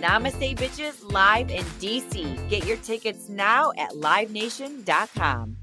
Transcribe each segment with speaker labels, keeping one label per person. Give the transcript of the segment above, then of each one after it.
Speaker 1: Namaste Bitches live in DC. Get your tickets now at livenation.com.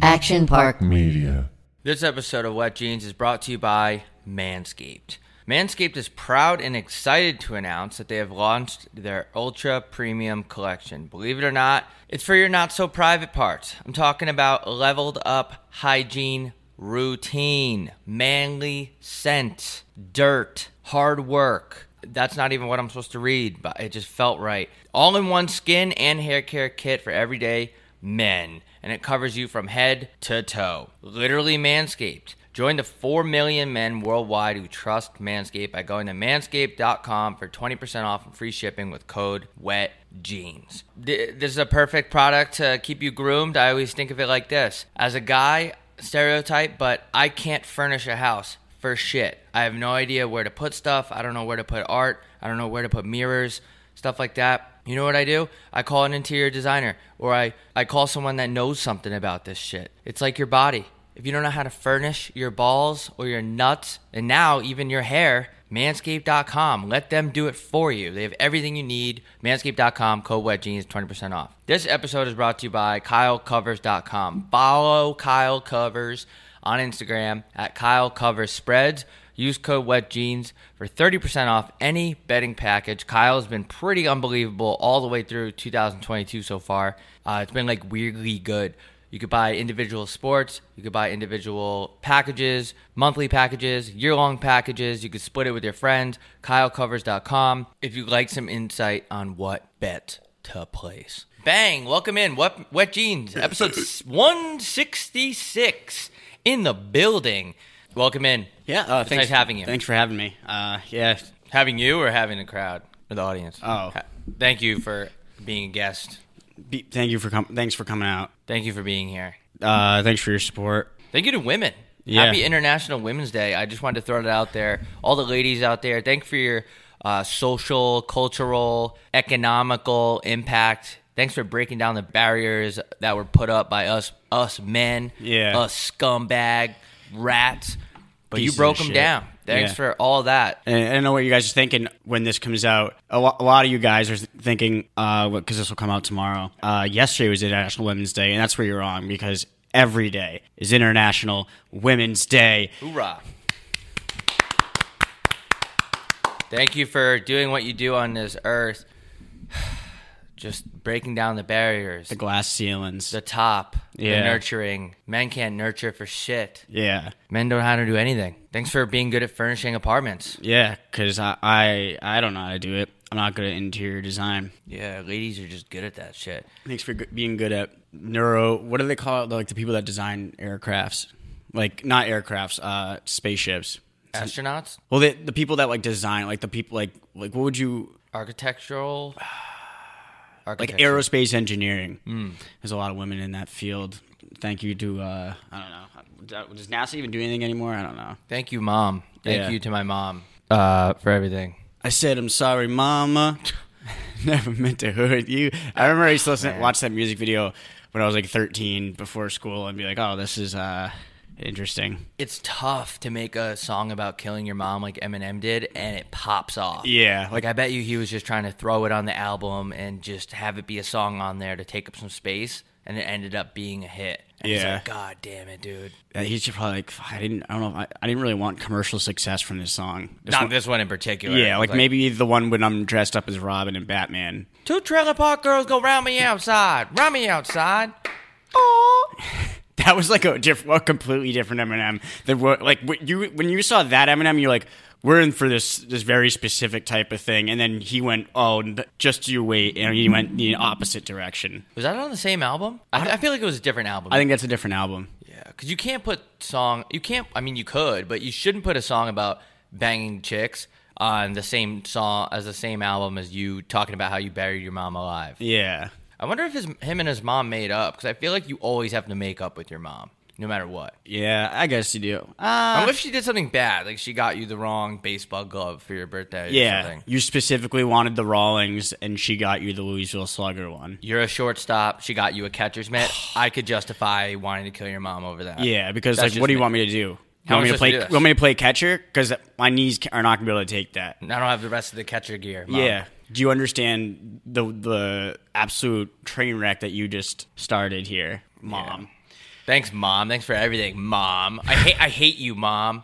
Speaker 2: Action Park
Speaker 3: Media.
Speaker 4: This episode of Wet Jeans is brought to you by Manscaped. Manscaped is proud and excited to announce that they have launched their Ultra Premium Collection. Believe it or not, it's for your not so private parts. I'm talking about leveled up hygiene routine, manly scent, dirt, hard work. That's not even what I'm supposed to read, but it just felt right. All in one skin and hair care kit for everyday men, and it covers you from head to toe. Literally manscaped. Join the 4 million men worldwide who trust Manscaped by going to manscaped.com for 20% off and free shipping with code WETJEANS. Th- This is a perfect product to keep you groomed. I always think of it like this. As a guy, stereotype, but I can't furnish a house for shit. I have no idea where to put stuff. I don't know where to put art. I don't know where to put mirrors, stuff like that. You know what I do? I call an interior designer or I, I call someone that knows something about this shit. It's like your body. If you don't know how to furnish your balls or your nuts, and now even your hair, manscaped.com. Let them do it for you. They have everything you need. Manscaped.com, code wet jeans, 20% off. This episode is brought to you by KyleCovers.com. Follow Kyle Covers on Instagram at Kyle Covers Spreads. Use code wet jeans for 30% off any betting package. Kyle has been pretty unbelievable all the way through 2022 so far. Uh, it's been like weirdly good. You could buy individual sports, you could buy individual packages, monthly packages, year long packages. You could split it with your friends. KyleCovers.com if you'd like some insight on what bet to place. Bang! Welcome in. What Wet Jeans, episode 166 in the building. Welcome in.
Speaker 5: Yeah, uh,
Speaker 4: It's
Speaker 5: thanks
Speaker 4: nice having you.
Speaker 5: Thanks for having me. Uh, yeah,
Speaker 4: Having you or having the crowd or the audience?
Speaker 5: Oh.
Speaker 4: Thank you for being a guest.
Speaker 5: be, thank you for com- thanks for coming out.
Speaker 4: Thank you for being here.
Speaker 5: Uh, thanks for your support.
Speaker 4: Thank you to women.
Speaker 5: Yeah.
Speaker 4: Happy International Women's Day. I just wanted to throw that out there. All the ladies out there, thank you for your uh, social, cultural, economical impact. Thanks for breaking down the barriers that were put up by us, us men,
Speaker 5: Yeah.
Speaker 4: us scumbag rats. But you broke them
Speaker 5: shit.
Speaker 4: down. Thanks
Speaker 5: Yeah.
Speaker 4: for all that.
Speaker 5: And I don't know what you guys are thinking when this comes out. A, lo- a lot of you guys are thinking, because this will come out tomorrow. Uh, yesterday was International Women's Day, and that's where you're wrong because every day is International Women's Day.
Speaker 4: Hoorah. Thank you for doing what you do on this earth. Just breaking down the barriers,
Speaker 5: The glass ceilings.
Speaker 4: the top, the
Speaker 5: Yeah.
Speaker 4: nurturing. Men can't nurture for shit.
Speaker 5: yeah,
Speaker 4: Men don't know how to do anything. Thanks for being good at furnishing apartments.
Speaker 5: yeah, because I, I I don't know how to do it. I'm not good at interior design.
Speaker 4: Yeah, ladies are just good at that shit.
Speaker 5: Thanks for g- being good at neuro. What do they call it? Like the people that design aircrafts, like not aircrafts, uh, spaceships.
Speaker 4: Astronauts,
Speaker 5: Well, the the people that like design, like the people like like what would you
Speaker 4: architectural,
Speaker 5: like aerospace engineering? There's a lot of women in that field. Thank you to uh, I don't know. Does NASA even do anything anymore? I don't know.
Speaker 4: Thank you, mom. Thank
Speaker 5: Yeah.
Speaker 4: you to my mom uh, for everything.
Speaker 5: I said I'm sorry, Mama. Never meant to hurt you. I remember I used to listen, watch that music video when I was like 13 before school and be like, oh, this is uh, interesting.
Speaker 4: It's tough to make a song about killing your mom like Eminem did, and it pops off.
Speaker 5: Yeah,
Speaker 4: Like I bet you he was just trying to throw it on the album and just have it be a song on there to take up some space, and it ended up being a hit. And he's
Speaker 5: Yeah.
Speaker 4: like, God damn it, dude.
Speaker 5: Uh, he's just probably like, I didn't, I don't know, I, I didn't really want commercial success from this song. This
Speaker 4: Not
Speaker 5: one-
Speaker 4: this one in particular.
Speaker 5: yeah,
Speaker 4: was
Speaker 5: like, maybe the one when I'm dressed up as Robin and Batman.
Speaker 4: two trailer park girls go round me outside, round me outside.
Speaker 5: That was like a, diff- a completely different Eminem. That what like what you when you saw that Eminem, you're like, we're in for this this very specific type of thing. And then he went, oh, just you wait, and he went the opposite direction.
Speaker 4: Was that on the same album? I, I feel like it was a different album.
Speaker 5: I think that's a different album.
Speaker 4: yeah, Yeah, because you can't put song. You can't. I mean, you could, but you shouldn't put a song about banging chicks on the same song as the same album as you talking about how you buried your mom alive.
Speaker 5: Yeah.
Speaker 4: I wonder if his him and his mom made up because I feel like you always have to make up with your mom, no matter what.
Speaker 5: Yeah, I guess you do. Uh,
Speaker 4: Unless she did something bad, like she got you the wrong baseball glove for your birthday. Or
Speaker 5: yeah, you specifically wanted the Rawlings, and she got you the Louisville Slugger one.
Speaker 4: You're a shortstop. She got you a catcher's mitt. I could justify wanting to kill your mom over that.
Speaker 5: Yeah, because
Speaker 4: That's
Speaker 5: like, what do you
Speaker 4: me.
Speaker 5: want me to do? You want me to play?
Speaker 4: to
Speaker 5: want me to play catcher? Because my knees are not gonna be able to take that.
Speaker 4: I don't have the rest of the catcher gear. Mom.
Speaker 5: Yeah. Do you understand the the absolute train wreck that you just started here, mom?
Speaker 4: Thanks, mom. Thanks for everything, mom. I hate. I hate you, mom.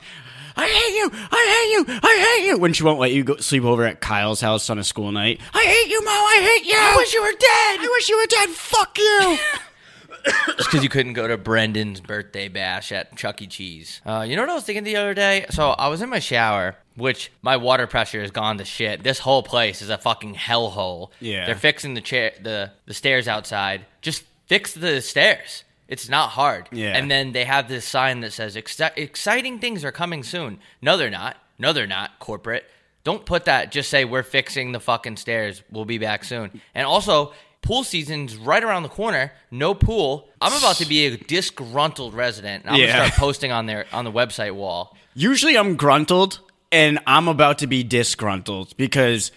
Speaker 5: I hate you! I hate you! I hate you! When she won't let you go sleep over at Kyle's house on a school night. I hate you, mom! I hate you! I wish you were dead! I wish you were dead! Fuck you!
Speaker 4: Just because you couldn't go to Brendan's birthday bash at Chuck E. Cheese. Uh, you know what I was thinking the other day? So I was in my shower, which my water pressure has gone to shit. This whole place is a fucking hellhole.
Speaker 5: Yeah.
Speaker 4: They're fixing the chair, the the stairs outside. Just fix the stairs. It's not hard.
Speaker 5: Yeah.
Speaker 4: And then they have this sign that says "Exci- exciting things are coming soon. No, they're not. No, they're not. Corporate. Don't put that. Just say we're fixing the fucking stairs. We'll be back soon. And also, pool season's right around the corner. No pool. I'm about to be a disgruntled resident. And I'm
Speaker 5: Yeah.
Speaker 4: gonna start posting on their on the website wall.
Speaker 5: Usually I'm gruntled and I'm about to be disgruntled because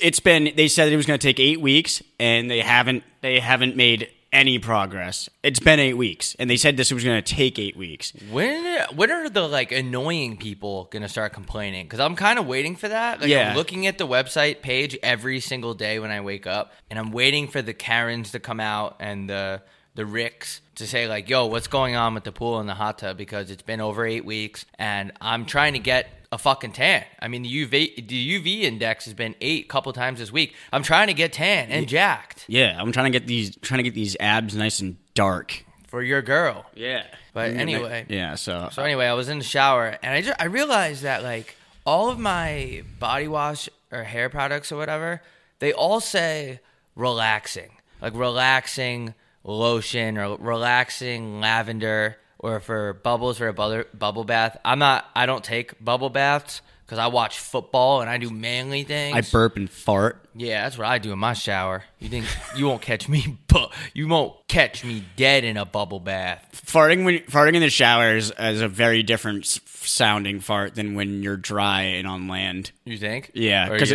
Speaker 5: it's been they said it was going to take 8 weeks and they haven't they haven't made any progress. It's been 8 weeks and they said this was going to take 8 weeks.
Speaker 4: When when are the like annoying people gonna start complaining? Because I'm kind of waiting for that. Like,
Speaker 5: Yeah.
Speaker 4: I'm looking at the website page every single day when I wake up, and I'm waiting for the Karens to come out and the the Ricks to say like, "Yo, what's going on with the pool and the hot tub?" Because it's been over eight weeks, and I'm trying to get a fucking tan. I mean, the UV the UV index has been eight couple times this week. I'm trying to get tan and jacked
Speaker 5: Yeah, I'm trying to get these trying to get these abs nice and dark.
Speaker 4: for your girl.
Speaker 5: Yeah.
Speaker 4: But anyway,
Speaker 5: Yeah, so,
Speaker 4: So anyway, I was in the shower and I just, I realized that like all of my body wash or hair products or whatever, they all say relaxing, like relaxing lotion or relaxing lavender or for bubbles for a bubble, bubble bath. I'm not. I don't take bubble baths because I watch football and I do manly things.
Speaker 5: I burp and fart.
Speaker 4: Yeah, that's what I do in my shower. You think you won't catch me? Bu- you won't catch me dead in a bubble bath.
Speaker 5: Farting when farting in the shower is, is a very different sounding fart than when you're dry and on land.
Speaker 4: You think?
Speaker 5: Yeah, because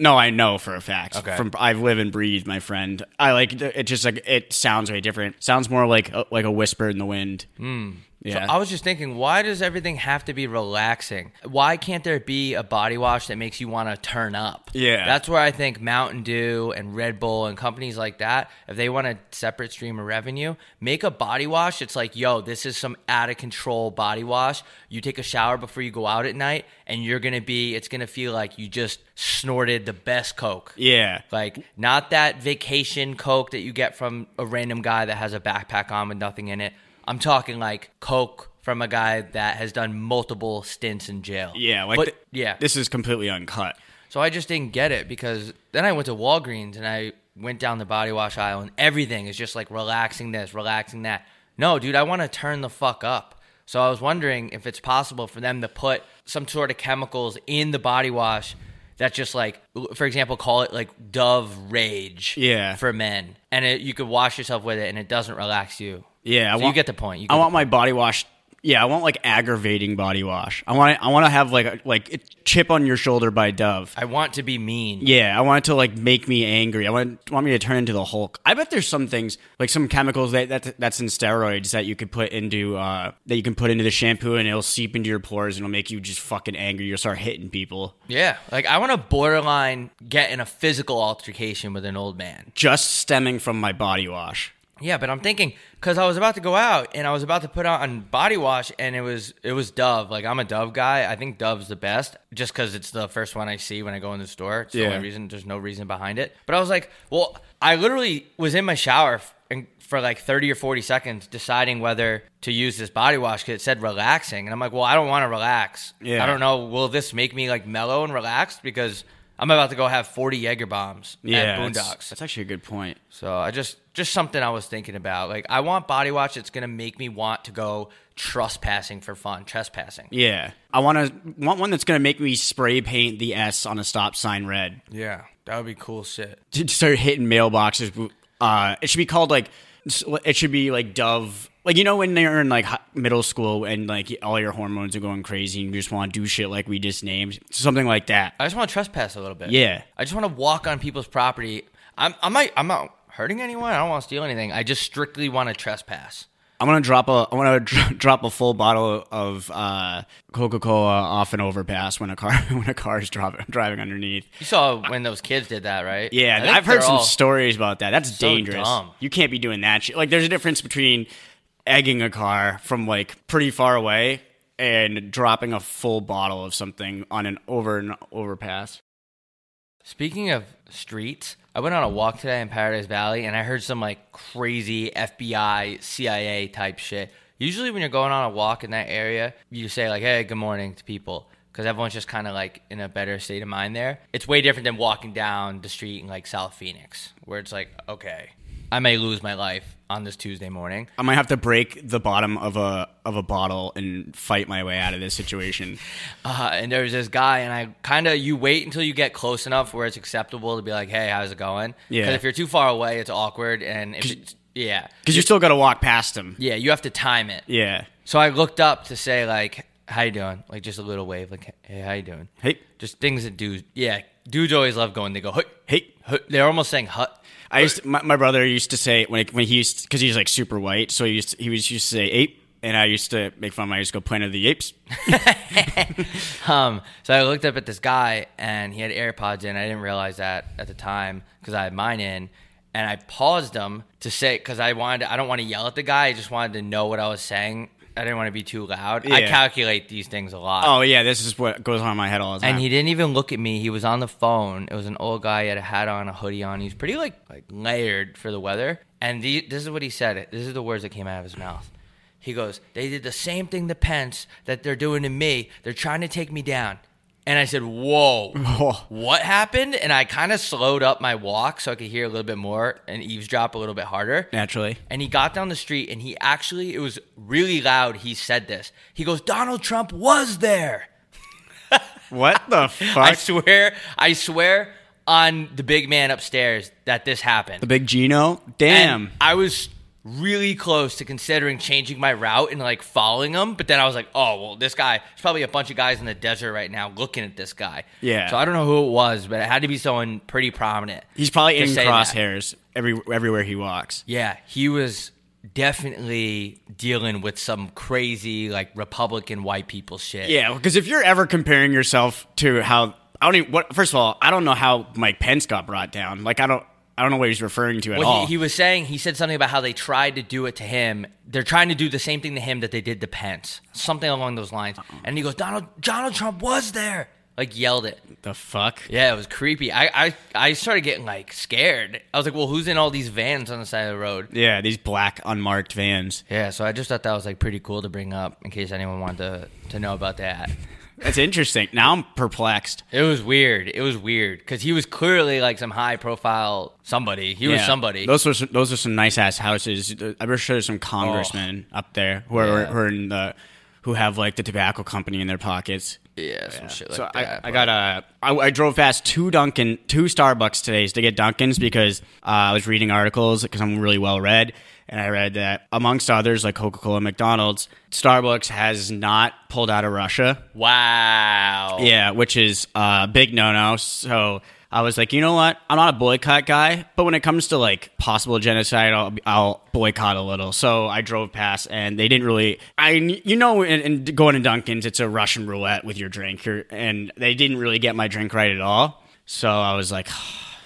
Speaker 5: no, I know for a fact.
Speaker 4: Okay.
Speaker 5: From I've lived and breathed, my friend. I like it. it Just like it sounds way different. Sounds more like a, like a whisper in the wind. Mm. Yeah,
Speaker 4: So I was just thinking, why does everything have to be relaxing? Why can't there be a body wash that makes you want to turn up?
Speaker 5: Yeah.
Speaker 4: That's where I think Mountain Dew and Red Bull and companies like that, if they want a separate stream of revenue, make a body wash. It's like, yo, this is some out of control body wash. You take a shower before you go out at night, and you're going to be, it's going to feel like you just snorted the best Coke.
Speaker 5: yeah,
Speaker 4: Like not that vacation Coke that you get from a random guy that has a backpack on with nothing in it. I'm talking like Coke from a guy that has done multiple stints in jail.
Speaker 5: yeah. Like
Speaker 4: But-
Speaker 5: th-
Speaker 4: yeah.
Speaker 5: this is completely uncut.
Speaker 4: So I just didn't get it because then I went to Walgreens and I went down the body wash aisle and everything is just like relaxing this, relaxing that. No, dude, I want to turn the fuck up. So I was wondering if it's possible for them to put some sort of chemicals in the body wash that just like, for example, call it like Dove Rage
Speaker 5: Yeah.
Speaker 4: for men, and it, you could wash yourself with it and it doesn't relax you.
Speaker 5: Yeah, I
Speaker 4: So
Speaker 5: want,
Speaker 4: you get the point. You
Speaker 5: I want
Speaker 4: the
Speaker 5: my body wash. Yeah, I want like aggravating body wash. I want I want to have like a, like a chip on your shoulder by Dove.
Speaker 4: I want to be mean.
Speaker 5: Yeah, I want it to like make me angry. I want want me to turn into the Hulk. I bet there's some things like some chemicals that, that that's in steroids that you could put into uh that you can put into the shampoo and it'll seep into your pores and it'll make you just fucking angry. You'll start hitting people
Speaker 4: Yeah, like I want to borderline get in a physical altercation with an old man.
Speaker 5: just stemming from my body wash.
Speaker 4: Yeah, but I'm thinking because I was about to go out and I was about to put on body wash and it was it was Dove. Like I'm a Dove guy. I think Dove's the best just because it's the first one I see when I go in the store. It's the
Speaker 5: Yeah.
Speaker 4: only reason. There's no reason behind it. But I was like, well, I literally was in my shower and for like 30 or 40 seconds deciding whether to use this body wash because it said relaxing and I'm like, well, I don't want to relax.
Speaker 5: Yeah.
Speaker 4: I don't know. Will this make me like mellow and relaxed because I'm about to go have 40 Jaeger bombs
Speaker 5: Yeah,
Speaker 4: at Boondocks.
Speaker 5: That's actually a good point.
Speaker 4: So I just just something I was thinking about. Like I want body Watch. that's gonna make me want to go trespassing for fun. Trespassing.
Speaker 5: Yeah, I want to want one that's gonna make me spray paint the S on a stop sign red.
Speaker 4: Yeah, that would be cool shit.
Speaker 5: To start hitting mailboxes. Uh, it should be called like it should be like Dove. Like you know when they're in like middle school and like all your hormones are going crazy and you just want to do shit like we just named something like that.
Speaker 4: I just want to trespass a little bit.
Speaker 5: Yeah.
Speaker 4: I just want to walk on people's property. I'm I might I'm not hurting anyone. I don't want to steal anything. I just strictly want to trespass.
Speaker 5: I'm gonna drop a I want to dr- drop a full bottle of uh, Coca Cola off an overpass when a car when a car is driving driving underneath.
Speaker 4: You saw when those kids did that, right?
Speaker 5: Yeah, I've heard some stories about that. That's
Speaker 4: so
Speaker 5: dangerous.
Speaker 4: dumb.
Speaker 5: You can't be doing that shit. Like, there's a difference between egging a car from like pretty far away and dropping a full bottle of something on an over and overpass.
Speaker 4: Speaking of streets, I went on a walk today in Paradise Valley and I heard some like crazy FBI, CIA type shit. Usually, when you're going on a walk in that area, you say like, "Hey, good morning" to people because everyone's just kind of like in a better state of mind there. It's way different than walking down the street in like South Phoenix, where it's like, okay, I may lose my life on this Tuesday morning.
Speaker 5: I might have to break the bottom of a of a bottle and fight my way out of this situation.
Speaker 4: Uh, and there was this guy, and I kind of you wait until you get close enough where it's acceptable to be like, "Hey, how's it going?"
Speaker 5: Yeah.
Speaker 4: Because if you're too far away, it's awkward, and if it's, yeah,
Speaker 5: Because you still got to walk past him.
Speaker 4: yeah, you have to time it.
Speaker 5: Yeah.
Speaker 4: So I looked up to say like, "How you doing?" Like just a little wave, like, "Hey, how you doing?"
Speaker 5: Hey,
Speaker 4: Just things that do. yeah, dudes always love going. They go, "Hey,
Speaker 5: hey.
Speaker 4: hey." They're almost saying "hut."
Speaker 5: I used to, my, my brother used to say when when he used because he's like super white, so he used to, he was used to say ape, and I used to make fun of him. I used to go Planet of the Apes.
Speaker 4: Um, so I looked up at this guy and he had AirPods in. I didn't realize that at the time because I had mine in. And I paused them to say because I wanted. To, I don't want to yell at the guy. I just wanted to know what I was saying. I didn't want to be too loud. I calculate these things a lot.
Speaker 5: Oh yeah, this is what goes on in my head all the time.
Speaker 4: And he didn't even look at me. He was on the phone. It was an old guy. He had a hat on, a hoodie on. He was pretty like like layered for the weather. And the, this is what he said. It. This is the words that came out of his mouth. He goes, "They did the same thing to Pence that they're doing to me. They're trying to take me down." And I said, "Whoa,
Speaker 5: Oh.
Speaker 4: what happened?" And I kind of slowed up my walk so I could hear a little bit more and eavesdrop a little bit harder.
Speaker 5: naturally.
Speaker 4: And he got down the street and he actually, it was really loud. He said this. He goes, Donald Trump was there.
Speaker 5: What the fuck?
Speaker 4: I swear, I swear on the big man upstairs that this happened.
Speaker 5: the big Gino. Damn.
Speaker 4: And I was really close to considering changing my route and like following him, but then I was like, oh well, this guy. There's probably a bunch of guys in the desert right now looking at this guy.
Speaker 5: Yeah.
Speaker 4: So I don't know who it was, but it had to be someone pretty prominent.
Speaker 5: He's probably in
Speaker 4: that.
Speaker 5: crosshairs every everywhere he walks.
Speaker 4: Yeah, he was definitely dealing with some crazy like Republican white people shit.
Speaker 5: Yeah, because if you're ever comparing yourself to how I don't even what first of all, I don't know how Mike Pence got brought down. Like I don't I don't know what he's referring to at
Speaker 4: Well,
Speaker 5: all.
Speaker 4: he, he was saying he said something about how they tried to do it to him. They're trying to do the same thing to him that they did to Pence, something along those lines. Uh-uh. And he goes, "Donald Donald Trump was there," like yelled it.
Speaker 5: the fuck?
Speaker 4: Yeah, it was creepy. I, I I started getting like scared. I was like, "Well, who's in all these vans on the side of the road?"
Speaker 5: Yeah, these black unmarked vans.
Speaker 4: Yeah, so I just thought that was like pretty cool to bring up in case anyone wanted to to know about that.
Speaker 5: That's interesting. Now I'm perplexed.
Speaker 4: It was weird. It was weird because he was clearly like some high profile somebody. He was
Speaker 5: Yeah.
Speaker 4: somebody.
Speaker 5: Those were some, those are some nice ass houses. I'm sure there's some congressmen up there who are,
Speaker 4: Oh. Yeah.
Speaker 5: who are in the who have like the tobacco company in their pockets.
Speaker 4: yeah, some shit like
Speaker 5: so
Speaker 4: that.
Speaker 5: I, I got a. I, I drove past two Dunkin', two Starbucks today to get Dunkins because uh, I was reading articles because I'm really well read, and I read that amongst others like Coca Cola, McDonald's, Starbucks has not pulled out of Russia.
Speaker 4: wow.
Speaker 5: Yeah, which is a big no no. So I was like, you know what? I'm not a boycott guy, but when it comes to like possible genocide, I'll, I'll boycott a little. So I drove past, and they didn't really. I, you know, in, in going to Dunkin's, it's a Russian roulette with your drink, and they didn't really get my drink right at all. So I was like.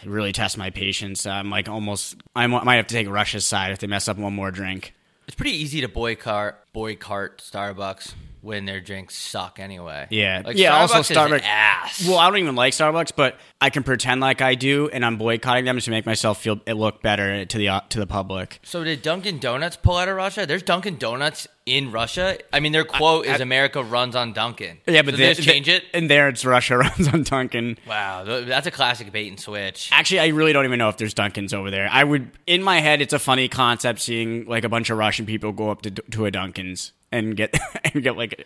Speaker 5: Really test my patience. I'm like almost. I might have to take Russia's side if they mess up one more drink.
Speaker 4: It's pretty easy to boycott boycott Starbucks when their drinks suck anyway.
Speaker 5: Yeah.
Speaker 4: Like
Speaker 5: Yeah,
Speaker 4: Starbucks
Speaker 5: also
Speaker 4: is
Speaker 5: Starbucks-
Speaker 4: ass.
Speaker 5: Well, I don't even like Starbucks, but I can pretend like I do, and I'm boycotting them to make myself feel it look better to the uh, to the public.
Speaker 4: so did Dunkin' Donuts pull out of Russia? There's Dunkin' Donuts in Russia. I mean, their quote is
Speaker 5: I-
Speaker 4: "America runs on Dunkin'."
Speaker 5: Yeah, but
Speaker 4: so
Speaker 5: they
Speaker 4: they just change it.
Speaker 5: And there it's Russia runs on Dunkin'.
Speaker 4: Wow, that's a classic bait and switch.
Speaker 5: Actually, I really don't even know if there's Dunkins over there. I would, in my head, it's a funny concept seeing like a bunch of Russian people go up to to a Dunkins and get and get like a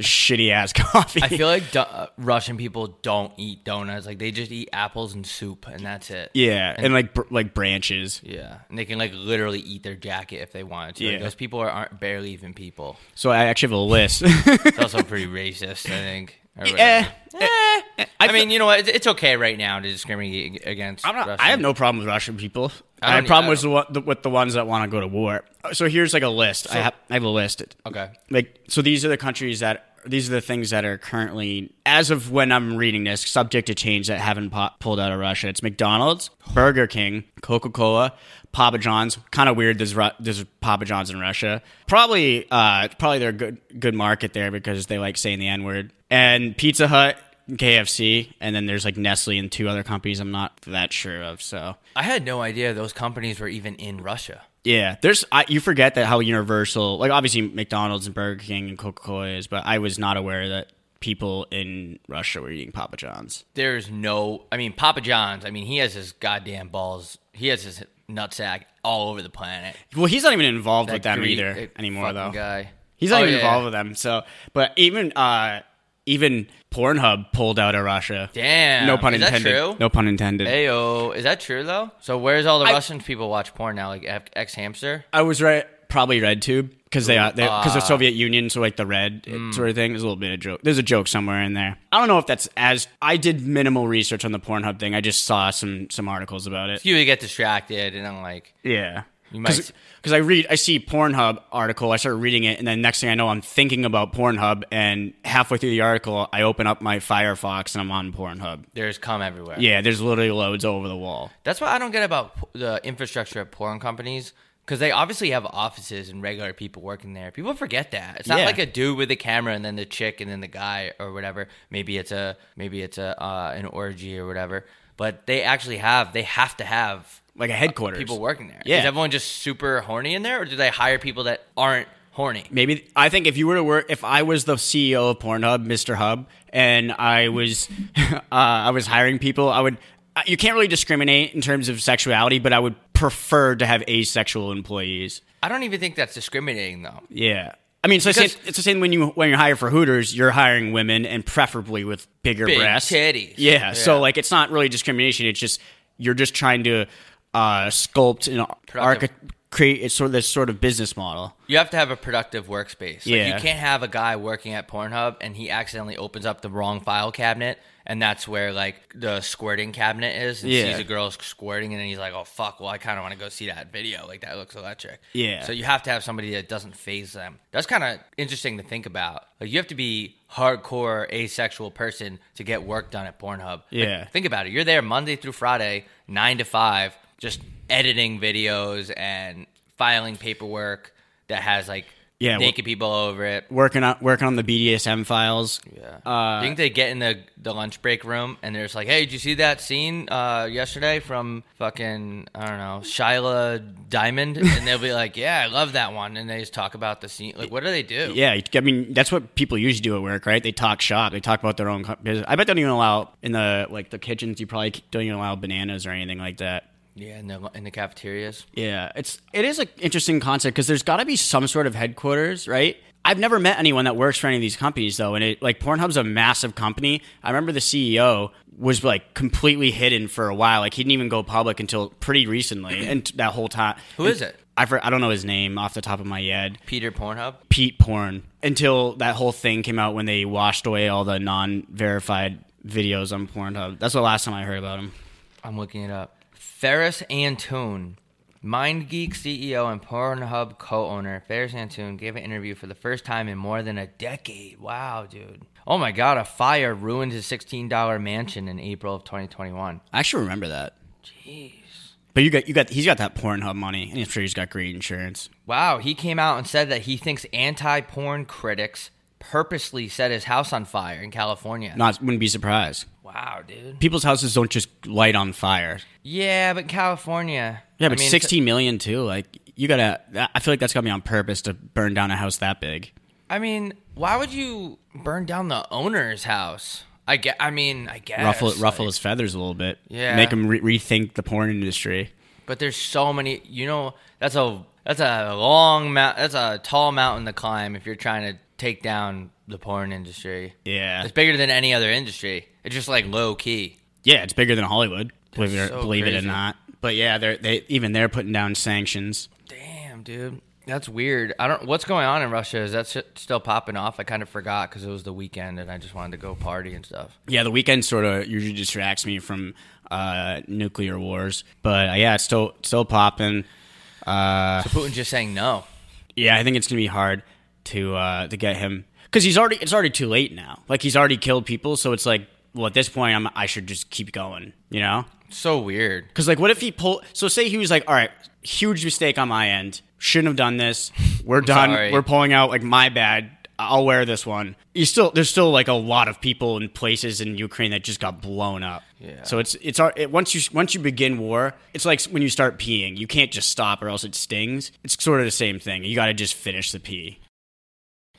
Speaker 5: shitty ass coffee.
Speaker 4: I feel like du- uh, Russian people don't eat donuts; like they just eat apples and soup, and that's it.
Speaker 5: yeah, and, like br- like branches.
Speaker 4: Yeah, and they can like literally eat their jacket if they wanted to. Like,
Speaker 5: Yeah.
Speaker 4: those people are, aren't barely even people.
Speaker 5: So I actually have a list.
Speaker 4: It's also pretty racist, I think. or
Speaker 5: Eh, eh,
Speaker 4: I mean, you know what? It's, it's okay right now to discriminate against.
Speaker 5: I'm not,
Speaker 4: Russian.
Speaker 5: I have no problem with Russian people.
Speaker 4: I
Speaker 5: I have
Speaker 4: don't-
Speaker 5: problem with the, with the ones that want to go to war. So here's like a list. I, have, I have a list.
Speaker 4: Okay.
Speaker 5: Like so, these are the countries that these are the things that are currently, as of when I'm reading this, subject to change that haven't po- pulled out of Russia. It's McDonald's, Burger King, Coca Cola, Papa John's. Kind of weird. There's Ru- there's Papa John's in Russia. Probably uh probably they're a good good market there because they like saying the N word. And Pizza Hut. KFC, and then there's like Nestle and two other companies I'm not that sure of. So
Speaker 4: I had no idea those companies were even in Russia.
Speaker 5: Yeah, there's I, you forget that how universal, like obviously McDonald's and Burger King and Coca Cola is, but I was not aware that people in Russia were eating Papa John's.
Speaker 4: There's no. I mean, Papa John's. I mean, he has his goddamn balls. He has his nutsack all over the planet.
Speaker 5: Well, he's not even involved with them
Speaker 4: Greek-
Speaker 5: either
Speaker 4: that
Speaker 5: anymore, though.
Speaker 4: Guy.
Speaker 5: He's not
Speaker 4: Oh,
Speaker 5: even
Speaker 4: yeah.
Speaker 5: involved with them. So, but even uh even Pornhub pulled out of Russia.
Speaker 4: Damn.
Speaker 5: No pun
Speaker 4: Is that
Speaker 5: intended.
Speaker 4: true?
Speaker 5: No pun intended.
Speaker 4: Ayo, is that true though? So where's all the
Speaker 5: I-
Speaker 4: Russian people watch porn now? Like xHamster?
Speaker 5: I was right. Probably RedTube because they are because
Speaker 4: Ah.
Speaker 5: the Soviet Union, so like the red
Speaker 4: Mm.
Speaker 5: sort of thing. There's a little bit of joke. There's a joke somewhere in there. I don't know if that's as. I did minimal research on the Pornhub thing. I just saw some some articles about it.
Speaker 4: You would get distracted, and I'm like,
Speaker 5: Yeah.
Speaker 4: You might-
Speaker 5: Because I read, I see Pornhub article, I start reading it, and then next thing I know, I'm thinking about Pornhub, and halfway through the article, I open up my Firefox and I'm on Pornhub.
Speaker 4: there's cum everywhere.
Speaker 5: Yeah, there's literally loads over the wall.
Speaker 4: That's what I don't get about the infrastructure of porn companies because they obviously have offices and regular people working there. People forget that it's not
Speaker 5: Yeah.
Speaker 4: like a dude with a camera and then the chick and then the guy or whatever. Maybe it's a maybe it's a uh, an orgy or whatever. But they actually have they have to have
Speaker 5: Like a headquarters.
Speaker 4: people working there.
Speaker 5: Yeah.
Speaker 4: Is everyone just super horny in there, or do they hire people that aren't horny?
Speaker 5: Maybe I think if you were to work, if I was the CEO of Pornhub, Mr. Hub, and I was, uh, I was hiring people, I would. uh, You can't really discriminate in terms of sexuality, but I would prefer to have asexual employees.
Speaker 4: I don't even think that's discriminating though.
Speaker 5: Yeah. I mean, it's the,
Speaker 4: Because-
Speaker 5: it's the same when you when you're hire for Hooters, you're hiring women and preferably with bigger
Speaker 4: Big
Speaker 5: breasts,
Speaker 4: titties.
Speaker 5: Yeah,
Speaker 4: Yeah.
Speaker 5: so like it's not really discrimination. It's just you're just trying to uh, sculpt and archi- create it's sort of this sort of business model.
Speaker 4: You have to have a productive workspace. Like,
Speaker 5: Yeah.
Speaker 4: You can't have a guy working at Pornhub and he accidentally opens up the wrong file cabinet and that's where like the squirting cabinet is and
Speaker 5: Yeah.
Speaker 4: sees a girl squirting and then he's like, oh fuck, well I kind of want to go see that video. Like that looks electric.
Speaker 5: Yeah.
Speaker 4: So you have to have somebody that doesn't phase them. That's kind of interesting to think about. Like you have to be hardcore asexual person to get work done at Pornhub. Like,
Speaker 5: Yeah.
Speaker 4: think about it. You're there Monday through Friday, nine to five, just editing videos and filing paperwork that has like
Speaker 5: Yeah,
Speaker 4: naked people over it.
Speaker 5: Working on working on the BDSM files.
Speaker 4: Yeah.
Speaker 5: Uh,
Speaker 4: I think they get in the, the lunch break room and they're just like, hey, did you see that scene uh, yesterday from fucking, I don't know, Shyla Diamond? And they'll be like, yeah, I love that one. And they just talk about the scene. Like, what do they do?
Speaker 5: Yeah, I mean that's what people usually do at work, right? They talk shop, they talk about their own business. I bet they don't even allow in the like the kitchens. You probably don't even allow bananas or anything like that.
Speaker 4: Yeah, in the, in the cafeterias.
Speaker 5: Yeah, it's it is an interesting concept because there's got to be some sort of headquarters, right? I've never met anyone that works for any of these companies though, and it like Pornhub's a massive company. I remember the CEO was like completely hidden for a while. Like he didn't even go public until pretty recently, and that whole time.
Speaker 4: Who is it?
Speaker 5: I for, I don't know his name off the top of my head.
Speaker 4: Peter Pornhub?
Speaker 5: Pete Porn until that whole thing came out when they washed away all the non-verified videos on Pornhub. That's the last time I heard about him.
Speaker 4: I'm looking it up. Feras Antoon, MindGeek CEO and Pornhub co-owner, Feras Antoon gave an interview for the first time in more than a decade. Wow, dude. Oh my god, a fire ruined his $16 mansion in April of 2021.
Speaker 5: I actually remember that.
Speaker 4: Jeez.
Speaker 5: But you got you got he's got that Pornhub money, and I'm sure he's got great insurance.
Speaker 4: Wow, he came out and said that he thinks anti-porn critics purposely set his house on fire in California.
Speaker 5: Not wouldn't be surprised.
Speaker 4: wow, dude.
Speaker 5: People's houses don't just light on fire.
Speaker 4: Yeah, but California.
Speaker 5: Yeah,
Speaker 4: I
Speaker 5: but
Speaker 4: mean,
Speaker 5: 16 million too. Like you gotta. I feel like that's gotta be on purpose to burn down a house that big.
Speaker 4: I mean, why would you burn down the owner's house? I get. I mean, I guess
Speaker 5: Ruffle ruffle
Speaker 4: like-
Speaker 5: his feathers a little bit.
Speaker 4: Yeah.
Speaker 5: make him re- rethink the porn industry.
Speaker 4: But there's so many. You know, that's a that's a long mount. That's a tall mountain to climb if you're trying to take down the porn industry.
Speaker 5: Yeah,
Speaker 4: It's bigger than any other industry. It's just like low key.
Speaker 5: yeah, it's bigger than Hollywood. Believe it, or,
Speaker 4: so
Speaker 5: believe it or not. But yeah, they're they even they're putting down sanctions.
Speaker 4: Damn, dude. That's weird. I don't. What's going on in Russia? Is that still popping off? I kind of forgot because it was the weekend and I just wanted to go party and stuff.
Speaker 5: Yeah, the weekend sort of usually distracts me from uh, nuclear wars. But uh, yeah, it's still still popping. Uh,
Speaker 4: So Putin just saying no.
Speaker 5: yeah, I think it's gonna be hard to uh, to get him because he's already it's already too late now. Like he's already killed people, so it's like, well, at this point, I'm I should just keep going. You know?
Speaker 4: So weird.
Speaker 5: Because like, what if he pull? So say he was like, all right, huge mistake on my end. Shouldn't have done this. We're done.
Speaker 4: sorry.
Speaker 5: We're pulling out. Like my bad. I'll wear this one. You still there's still like a lot of people and places in Ukraine that just got blown up.
Speaker 4: Yeah.
Speaker 5: So it's it's it, once you once you begin war, it's like when you start peeing. You can't just stop or else it stings. It's sort of the same thing. You got to just finish the pee.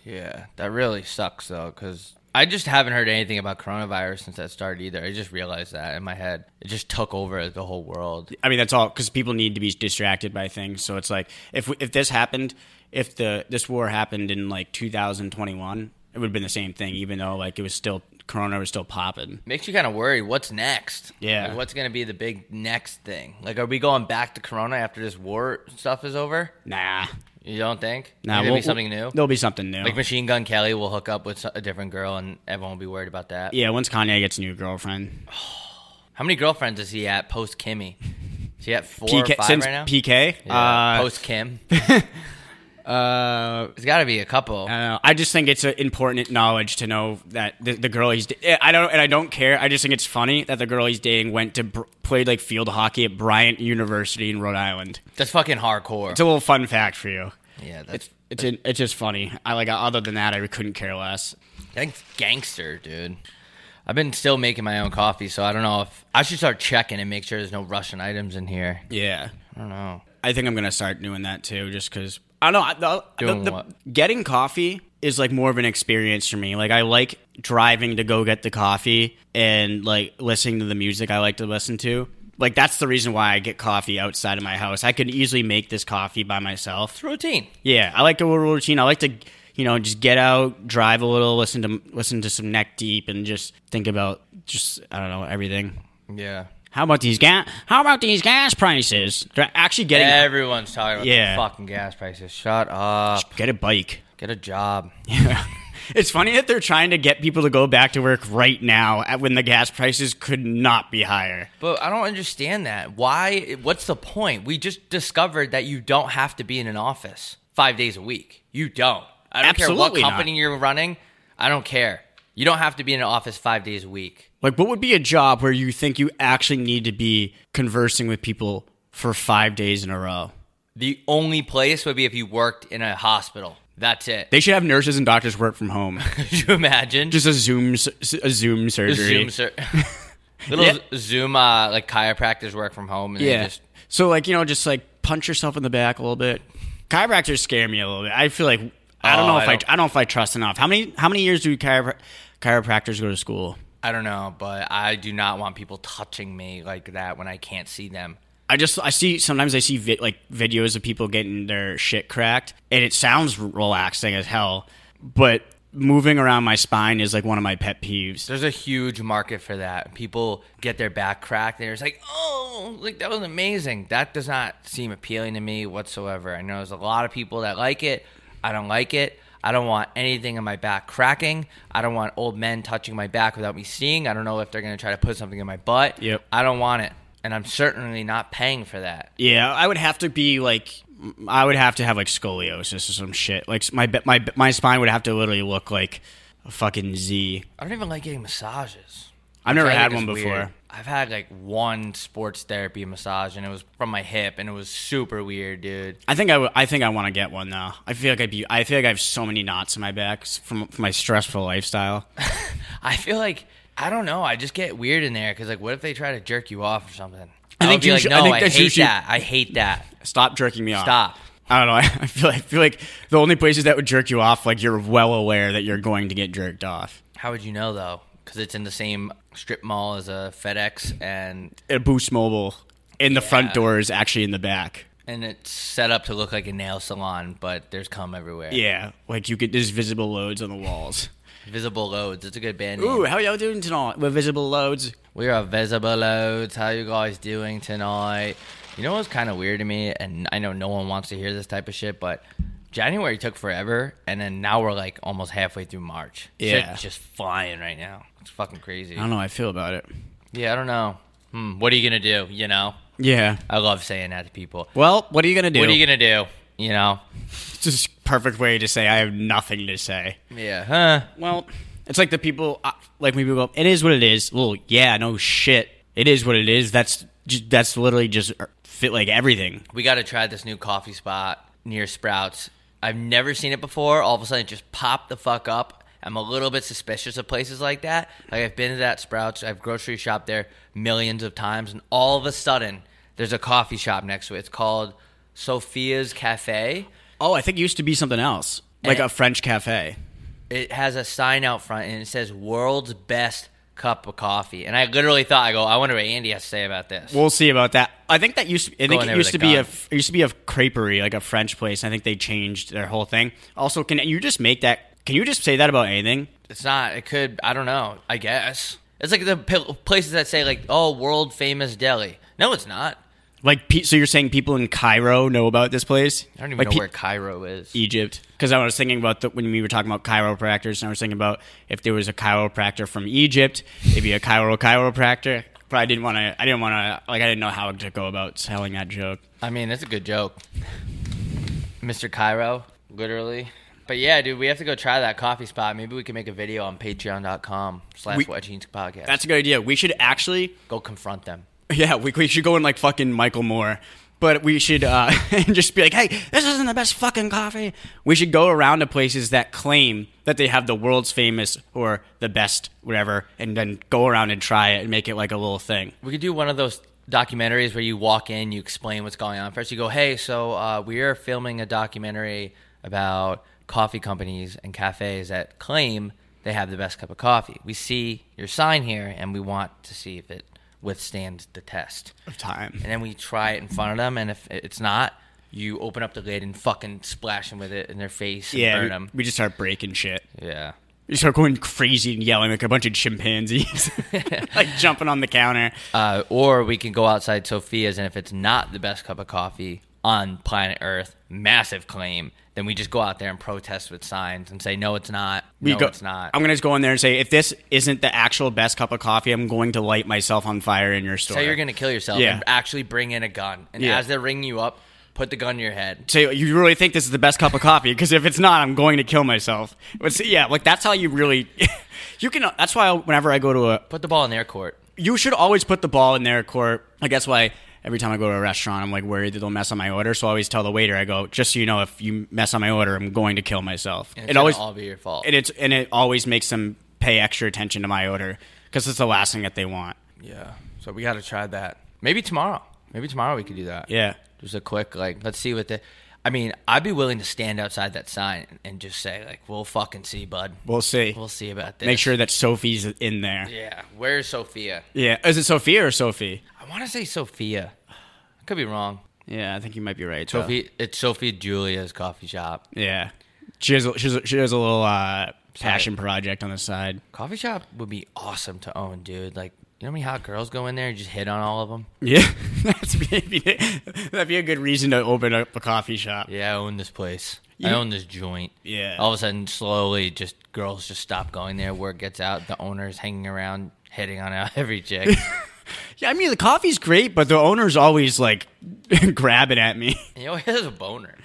Speaker 4: Yeah, that really sucks though, because I just haven't heard anything about coronavirus since that started either. I just realized that in my head, it just took over the whole world.
Speaker 5: I mean, that's all because people need to be distracted by things. So it's like if we- if this happened, if the this war happened in like 2021, it would have been the same thing, even though like it was still Corona was still popping.
Speaker 4: Makes you kind of worried. What's next?
Speaker 5: Yeah.
Speaker 4: Like, what's gonna be the big next thing? Like, are we going back to Corona after this war stuff is over?
Speaker 5: Nah,
Speaker 4: You don't think?
Speaker 5: nah.
Speaker 4: There'll
Speaker 5: we'll-
Speaker 4: be something new.
Speaker 5: There'll be something new.
Speaker 4: Like Machine Gun Kelly will hook up with a different girl, and everyone will be worried about that.
Speaker 5: yeah, once Kanye gets a new girlfriend,
Speaker 4: How many girlfriends is he at post Kimmy? Is he at four
Speaker 5: PK
Speaker 4: or five
Speaker 5: since
Speaker 4: right now?
Speaker 5: PK.
Speaker 4: Yeah,
Speaker 5: uh,
Speaker 4: post Kim.
Speaker 5: uh,
Speaker 4: There's got to be a couple.
Speaker 5: I don't know. I just think it's important knowledge to know that the, the girl he's. da- I don't, and I don't care. I just think it's funny that the girl he's dating went to br- played like field hockey at Bryant University in Rhode Island.
Speaker 4: That's fucking hardcore.
Speaker 5: It's a little fun fact for you.
Speaker 4: yeah, that's
Speaker 5: It's it's in- it's just funny. I like other than that, I couldn't care less.
Speaker 4: That's gangster, dude. I've been still making my own coffee, so I don't know if I should start checking and make sure there's no Russian items in here.
Speaker 5: Yeah,
Speaker 4: I don't know.
Speaker 5: I think I'm gonna start doing that too, just because I don't know. The,
Speaker 4: Doing
Speaker 5: the-
Speaker 4: what?
Speaker 5: Getting coffee is like more of an experience for me. Like I like driving to go get the coffee and like listening to the music I like to listen to. Like that's the reason why I get coffee outside of my house. I could easily make this coffee by myself.
Speaker 4: It's routine.
Speaker 5: Yeah, I like a little routine. I like to, you know, just get out, drive a little, listen to listen to some neck deep, and just think about just I don't know everything.
Speaker 4: Yeah.
Speaker 5: How about these gas? How about these gas prices? They're actually getting
Speaker 4: Everyone's talking about
Speaker 5: Yeah.
Speaker 4: the fucking gas prices. Shut up.
Speaker 5: get a bike.
Speaker 4: Get a job.
Speaker 5: Yeah. It's funny that they're trying to get people to go back to work right now at when the gas prices could not be higher.
Speaker 4: But I don't understand that. Why? What's the point? We just discovered that you don't have to be in an office five days a week. You don't. I don't care
Speaker 5: Absolutely
Speaker 4: what
Speaker 5: not.
Speaker 4: company you're running. I don't care. You don't have to be in an office five days a week.
Speaker 5: Like, what would be a job where you think you actually need to be conversing with people for five days in a row?
Speaker 4: The only place would be if you worked in a hospital. That's it.
Speaker 5: They should have nurses and doctors work from home.
Speaker 4: Could you imagine?
Speaker 5: Just a Zoom, a Zoom surgery.
Speaker 4: Zoom, sur- little
Speaker 5: Yeah.
Speaker 4: Zoom, uh, like chiropractors work from home, and
Speaker 5: Yeah.
Speaker 4: just
Speaker 5: So, like, you know, just like punch yourself in the back a little bit. Chiropractors scare me a little bit. I feel like I don't
Speaker 4: Oh,
Speaker 5: know if I,
Speaker 4: don't-
Speaker 5: I, don't know if I trust enough. How many how many years do chiro- chiropractors go to school?
Speaker 4: I don't know, but I do not want people touching me like that when I can't see them.
Speaker 5: I just I see sometimes I see vi- like videos of people getting their shit cracked, and it sounds relaxing as hell. But moving around my spine is like one of my pet peeves.
Speaker 4: There's a huge market for that. People get their back cracked, and it's like, oh, like that was amazing. That does not seem appealing to me whatsoever. I know there's a lot of people that like it. I don't like it. I don't want anything in my back cracking. I don't want old men touching my back without me seeing. I don't know if they're going to try to put something in my butt.
Speaker 5: Yep.
Speaker 4: I don't want it. And I'm certainly not paying for that.
Speaker 5: Yeah, I would have to be like I would have to have like scoliosis or some shit. Like my my my spine would have to literally look like a fucking Z.
Speaker 4: I don't even like getting massages.
Speaker 5: I've never had one before.
Speaker 4: weird. I've had like one sports therapy massage, and it was from my hip, and it was super weird, dude.
Speaker 5: I think I would- I think I want to get one though. I feel like I'd be. I feel like I have so many knots in my back from, from my stressful lifestyle.
Speaker 4: I feel like I don't know. I just get weird in there because like, what if they try to jerk you off or something?
Speaker 5: I
Speaker 4: I,
Speaker 5: think you
Speaker 4: like,
Speaker 5: should-
Speaker 4: no,
Speaker 5: I
Speaker 4: I,
Speaker 5: think that's
Speaker 4: hate
Speaker 5: usually-
Speaker 4: that. I hate that.
Speaker 5: Stop jerking me off.
Speaker 4: Stop.
Speaker 5: I don't know. I feel I feel like the only places that would jerk you off, like you're well aware that you're going to get jerked off.
Speaker 4: How would you know though? Because it's in the same strip mall as a FedEx, and
Speaker 5: A Boost Mobile, and the front door is actually in the back.
Speaker 4: and it's set up to look like a nail salon, but there's cum everywhere.
Speaker 5: Yeah, like you get there's visible loads on the walls.
Speaker 4: Visible loads. It's a good band name.
Speaker 5: Ooh, how y'all doing tonight with visible loads?
Speaker 4: We are visible loads. How you guys doing tonight? You know what's kind of weird to me, and I know no one wants to hear this type of shit, but January took forever, and then now we're like almost halfway through March.
Speaker 5: Yeah.
Speaker 4: Shit's just flying right now. It's fucking crazy.
Speaker 5: I don't know. how I feel about it.
Speaker 4: Yeah, I don't know. Hmm, what are you gonna do? You know,
Speaker 5: Yeah.
Speaker 4: I love saying that to people.
Speaker 5: Well, what are you gonna do?
Speaker 4: What are you gonna do? You know?
Speaker 5: It's just perfect way to say I have nothing to say.
Speaker 4: Yeah. Huh.
Speaker 5: Well, it's like the people, uh, like when people go, "It is what it is." Well, yeah, no shit. It is what it is. That's just, that's literally just uh, fit like everything.
Speaker 4: We got to try this new coffee spot near Sprouts. I've never seen it before. All of a sudden, it just popped the fuck up. I'm a little bit suspicious of places like that. Like I've been to that Sprouts. I've grocery shopped there millions of times, and all of a sudden, there's a coffee shop next to it. It's called Sophia's Cafe.
Speaker 5: Oh, I think it used to be something else, like
Speaker 4: Eh.
Speaker 5: a French cafe.
Speaker 4: It has a sign out front, and it says "World's Best Cup of Coffee." And I literally thought, I go, I wonder what Andy has to say about this.
Speaker 5: We'll see about that. I think that used. To,
Speaker 4: I
Speaker 5: think
Speaker 4: in
Speaker 5: it used to be a it used to be a creperie, like a French place. I think they changed their whole thing. Also, can you just make that? Can you just say that about anything?
Speaker 4: It's not. It could. I don't know. I guess it's like the p- places that say like, "Oh, world famous deli." No, it's not.
Speaker 5: Like, so you're saying people in Cairo know about this place?
Speaker 4: I don't even
Speaker 5: like
Speaker 4: know
Speaker 5: pe-
Speaker 4: where Cairo is.
Speaker 5: Egypt. Because I was thinking about the, when we were talking about chiropractors, and I was thinking about if there was a chiropractor from Egypt, maybe a Cairo chiropractor. But I didn't want to. I didn't want to. Like, I didn't know how to go about telling that joke.
Speaker 4: I mean, it's a good joke, Mr. Cairo, literally. But yeah, dude, we have to go try that coffee spot. Maybe we can make a video on Patreon.com slash
Speaker 5: We-
Speaker 4: What Jeans Podcast.
Speaker 5: That's a good idea. We should actually.
Speaker 4: go confront them.
Speaker 5: Yeah, we, we should go in like fucking Michael Moore. But we should uh, just be like, hey, this isn't the best fucking coffee. We should go around to places that claim that they have the world's famous or the best, whatever, and then go around and try it and make it like a little thing.
Speaker 4: We could do one of those documentaries where you walk in, you explain what's going on. First, you go, "Hey, so uh, we are filming a documentary about coffee companies and cafes that claim they have the best cup of coffee. We see your sign here, and we want to see if it withstands the test."
Speaker 5: Of time.
Speaker 4: And then we try it in front of them, and if it's not, you open up the lid and fucking splash them with it in their face and
Speaker 5: Yeah,
Speaker 4: burn
Speaker 5: we,
Speaker 4: them.
Speaker 5: we just start breaking shit.
Speaker 4: Yeah.
Speaker 5: We start going crazy and yelling like a bunch of chimpanzees, like jumping on the counter.
Speaker 4: Uh, or we can go outside Sophia's, and if it's not the best cup of coffee on planet Earth, massive claim, then we just go out there and protest with signs and say, no, it's not.
Speaker 5: We
Speaker 4: no,
Speaker 5: go,
Speaker 4: it's not.
Speaker 5: I'm gonna just go in there and say, if this isn't the actual best cup of coffee, I'm going to light myself on fire in your store.
Speaker 4: say you're going to kill yourself
Speaker 5: Yeah.
Speaker 4: and actually bring in a gun. And
Speaker 5: Yeah.
Speaker 4: as they're ringing you up, put the gun to your head.
Speaker 5: say you really think this is the best cup of coffee because if it's not i'm going to kill myself but see, yeah like that's how you really you can that's why whenever i go to a
Speaker 4: Put the ball in their court.
Speaker 5: you should always put the ball in their court like that's why every time i go to a restaurant i'm like worried that they'll mess on my order so i always tell the waiter i go just so you know if you mess on my order i'm going to kill myself
Speaker 4: And
Speaker 5: it
Speaker 4: it's
Speaker 5: always
Speaker 4: all be your fault.
Speaker 5: and it's and it always makes them pay extra attention to my order because it's the last thing that they want
Speaker 4: yeah. So we got to try that. Maybe tomorrow. Maybe tomorrow we could do that.
Speaker 5: yeah
Speaker 4: Just a quick, like, let's see what the. I mean, I'd be willing to stand outside that sign and just say, like, we'll fucking see, bud.
Speaker 5: we'll see
Speaker 4: We'll see about this.
Speaker 5: make sure that sophie's in there
Speaker 4: Yeah. Where's Sophia?
Speaker 5: yeah is it sophia or sophie
Speaker 4: I want to say Sophia. I could be wrong.
Speaker 5: yeah i think you might be right though.
Speaker 4: Sophie, it's Sophie Julia's coffee shop.
Speaker 5: Yeah, she has a, she has a, she has a little uh, passion project on the side.
Speaker 4: Coffee shop would be awesome to own, dude. Like, you know how many hot girls go in there and just hit on all of them?
Speaker 5: Yeah, that's maybe that'd be a good reason to open up a coffee shop.
Speaker 4: Yeah, I own this place. I own this joint.
Speaker 5: Yeah.
Speaker 4: All of a sudden, slowly, just girls just stop going there. Word gets out. The owner's hanging around, hitting on every chick.
Speaker 5: Yeah, I mean the coffee's great, but the owner's always like grabbing at me.
Speaker 4: he always has a boner.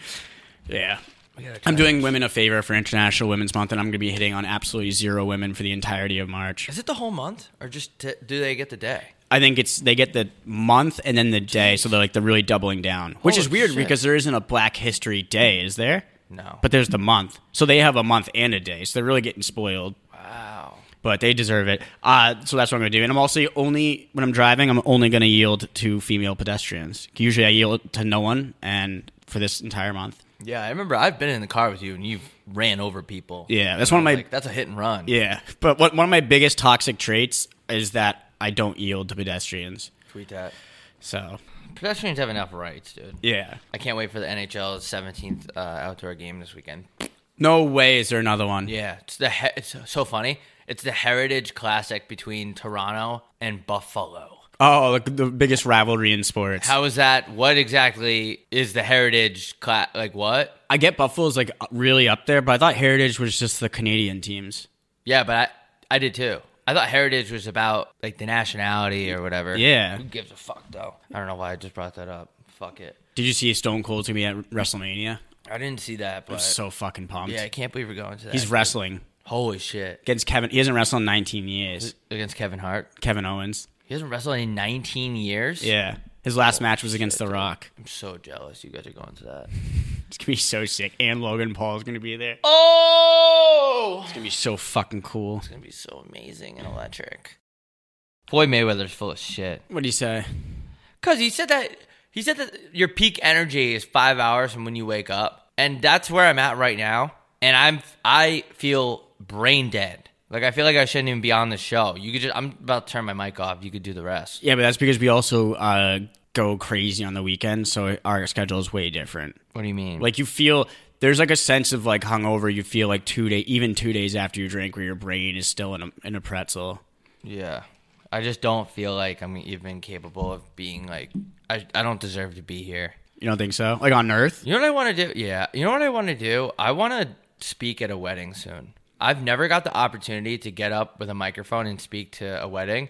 Speaker 5: Yeah.
Speaker 4: We gotta try
Speaker 5: I'm doing
Speaker 4: this.
Speaker 5: women a favor for International Women's Month, and I'm going to be hitting on absolutely zero women for the entirety of March.
Speaker 4: Is it the whole month, or just t- do they get the day?
Speaker 5: I think it's they get the month and then the day, so they're like they're really doubling down, which is weird
Speaker 4: shit.
Speaker 5: because there isn't a Black History Day, is there?
Speaker 4: No.
Speaker 5: But there's the month, so they have a month and a day, so they're really getting spoiled.
Speaker 4: wow.
Speaker 5: But they deserve it. Uh, so that's what I'm going to do. And I'm also only when I'm driving, I'm only going to yield to female pedestrians. Usually, I yield to no one, and for this entire month.
Speaker 4: Yeah, I remember I've been in the car with you and you've ran over people.
Speaker 5: Yeah, that's one of my
Speaker 4: Like, that's a hit and run.
Speaker 5: yeah. But what, one of my biggest toxic traits is that I don't yield to pedestrians.
Speaker 4: Tweet that.
Speaker 5: So
Speaker 4: Pedestrians have enough rights, dude.
Speaker 5: yeah,
Speaker 4: I can't wait for the NHL's 17th uh, outdoor game this weekend.
Speaker 5: no way is there another one.
Speaker 4: Yeah, it's the he- it's so funny. It's the Heritage Classic between Toronto and Buffalo.
Speaker 5: Oh, like the biggest rivalry in sports.
Speaker 4: How is that? What exactly is the Heritage class? Like what?
Speaker 5: I get Buffalo's like really up there, but I thought Heritage was just the Canadian teams.
Speaker 4: Yeah, but I, I did too. I thought Heritage was about like the nationality or whatever.
Speaker 5: Yeah.
Speaker 4: Who gives a fuck though? I don't know why I just brought that up. Fuck it.
Speaker 5: Did you see Stone Cold's gonna be at WrestleMania?
Speaker 4: I didn't see that, but
Speaker 5: I'm so fucking pumped.
Speaker 4: yeah, I can't believe we're going to that.
Speaker 5: He's wrestling
Speaker 4: Holy shit!
Speaker 5: against Kevin. He hasn't wrestled in 19 years.
Speaker 4: Against Kevin Hart.
Speaker 5: Kevin Owens.
Speaker 4: He hasn't wrestled in 19 years.
Speaker 5: Yeah, his last match was
Speaker 4: shit,
Speaker 5: against The. Rock.
Speaker 4: I'm so jealous you guys are going to that.
Speaker 5: It's gonna be so sick. And Logan Paul is gonna be there.
Speaker 4: Oh!
Speaker 5: It's gonna be so fucking cool.
Speaker 4: It's gonna be so amazing and electric. Floyd Mayweather's full of shit.
Speaker 5: What do you say?
Speaker 4: Cause he said that he said that your peak energy is five hours from when you wake up, and that's where I'm at right now. And I'm I feel brain dead. Like I feel like I shouldn't even be on the show. You could just I'm about to turn my mic off. You could do the rest.
Speaker 5: Yeah, but that's because we also uh, go crazy on the weekend, so our schedule is way different.
Speaker 4: What do you mean?
Speaker 5: Like you feel there's like a sense of like hungover. You feel like two day, even two days after you drink, where your brain is still in a in a pretzel.
Speaker 4: yeah, I just don't feel like I'm even capable of being like I I don't deserve to be here.
Speaker 5: You don't think so? Like on Earth?
Speaker 4: You know what I want to do? Yeah. You know what I want to do? I want to speak at a wedding soon. I've never got the opportunity to get up with a microphone and speak to a wedding.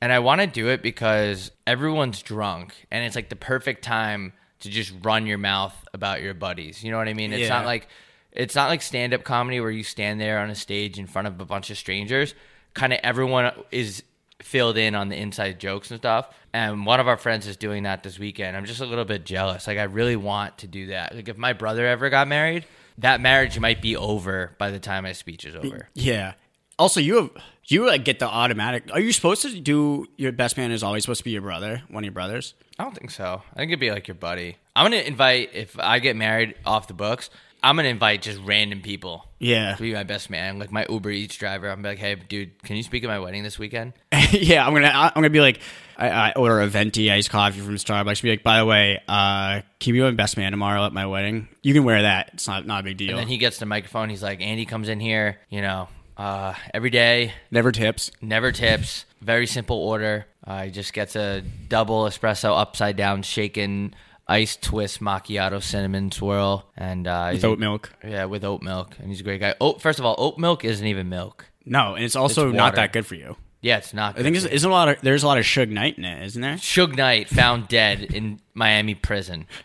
Speaker 4: And I want to do it because everyone's drunk and it's like the perfect time to just run your mouth about your buddies. You know what I mean? It's
Speaker 5: Yeah.
Speaker 4: not like it's not like stand-up comedy where you stand there on a stage in front of a bunch of strangers. Kind of everyone is filled in on the inside jokes and stuff. And one of our friends is doing that this weekend. I'm just a little bit jealous. Like I really want to do that. Like if my brother ever got married, that marriage might be over by the time my speech is over.
Speaker 5: Yeah. Also, you have you like get the automatic. Are you supposed to do your best man is always supposed to be your brother, one of your brothers?
Speaker 4: I don't think so. I think it'd be like your buddy. I'm gonna invite if I get married off the books. I'm gonna invite just random people
Speaker 5: Yeah.
Speaker 4: to be my best man, like my Uber Eats driver. I'm like, hey, dude, can you speak at my wedding this weekend?
Speaker 5: yeah, I'm gonna I'm gonna be like I, I order a venti iced coffee from Starbucks. Be like, by the way, uh, can you be my best man tomorrow at my wedding? You can wear that. It's not not a big deal.
Speaker 4: And then he gets the microphone. He's like, Andy comes in here, you know, uh, every day,
Speaker 5: Never tips.
Speaker 4: never tips. Very simple order. Uh, he just gets a double espresso, upside down, shaken, ice twist macchiato cinnamon swirl, and uh,
Speaker 5: With oat milk.
Speaker 4: Yeah, with oat milk, and he's a great guy. Oat, first of all, oat milk isn't even milk.
Speaker 5: No, and it's also
Speaker 4: It's
Speaker 5: not that good for you.
Speaker 4: Yeah, it's not.
Speaker 5: I think it's, isn't a lot of there's a lot of Suge Knight in it, isn't there?
Speaker 4: Suge Knight found dead in Miami prison.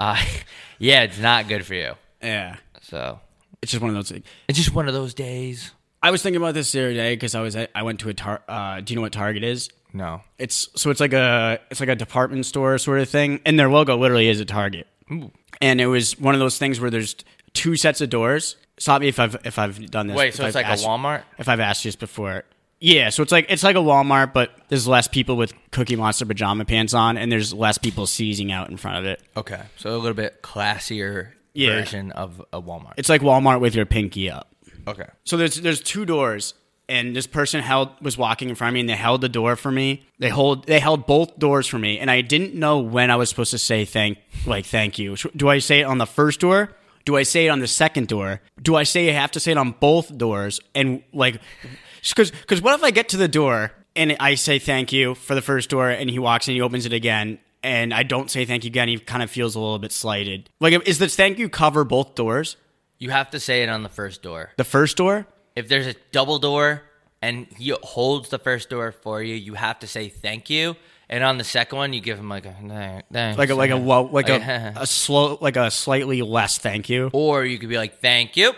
Speaker 4: Uh, yeah, it's not good for you.
Speaker 5: Yeah,
Speaker 4: So
Speaker 5: it's just one of those. Things.
Speaker 4: it's just one of those days.
Speaker 5: I was thinking about this the other day because I was at, I went to a tar. Uh, do you know what Target is?
Speaker 4: No.
Speaker 5: It's so it's like a it's like a department store sort of thing, and their logo literally is a Target. Ooh. And it was one of those things where there's two sets of doors. Stop me if I've if I've done this.
Speaker 4: Wait,
Speaker 5: if
Speaker 4: so it's
Speaker 5: I've
Speaker 4: like
Speaker 5: asked-
Speaker 4: a Walmart?
Speaker 5: If I've asked you this before, yeah. So it's like it's like a Walmart, but there's less people with Cookie Monster pajama pants on, and there's less people seizing out in front of it.
Speaker 4: Okay, so a little bit classier
Speaker 5: Yeah.
Speaker 4: version of a Walmart.
Speaker 5: It's like Walmart with your pinky up.
Speaker 4: okay.
Speaker 5: So there's there's two doors, and this person held was walking in front of me, and they held the door for me. They hold they held both doors for me, and I didn't know when I was supposed to say thank like thank you. Do I say it on the first door? Do I say it on the second door? Do I say I have to say it on both doors? And like, because because what if I get to the door and I say thank you for the first door, and he walks in, he opens it again. And I don't say thank you again. He kind of feels a little bit slighted. Like, is this thank you cover both doors?
Speaker 4: You have to say it on the first door.
Speaker 5: The first door,
Speaker 4: If there's a double door and he holds the first door for you, you have to say thank you. And on the second one, you give him like a thanks."
Speaker 5: like a like a like
Speaker 4: Like-
Speaker 5: a, a slow like a slightly less thank you.
Speaker 4: or you could be like thank you,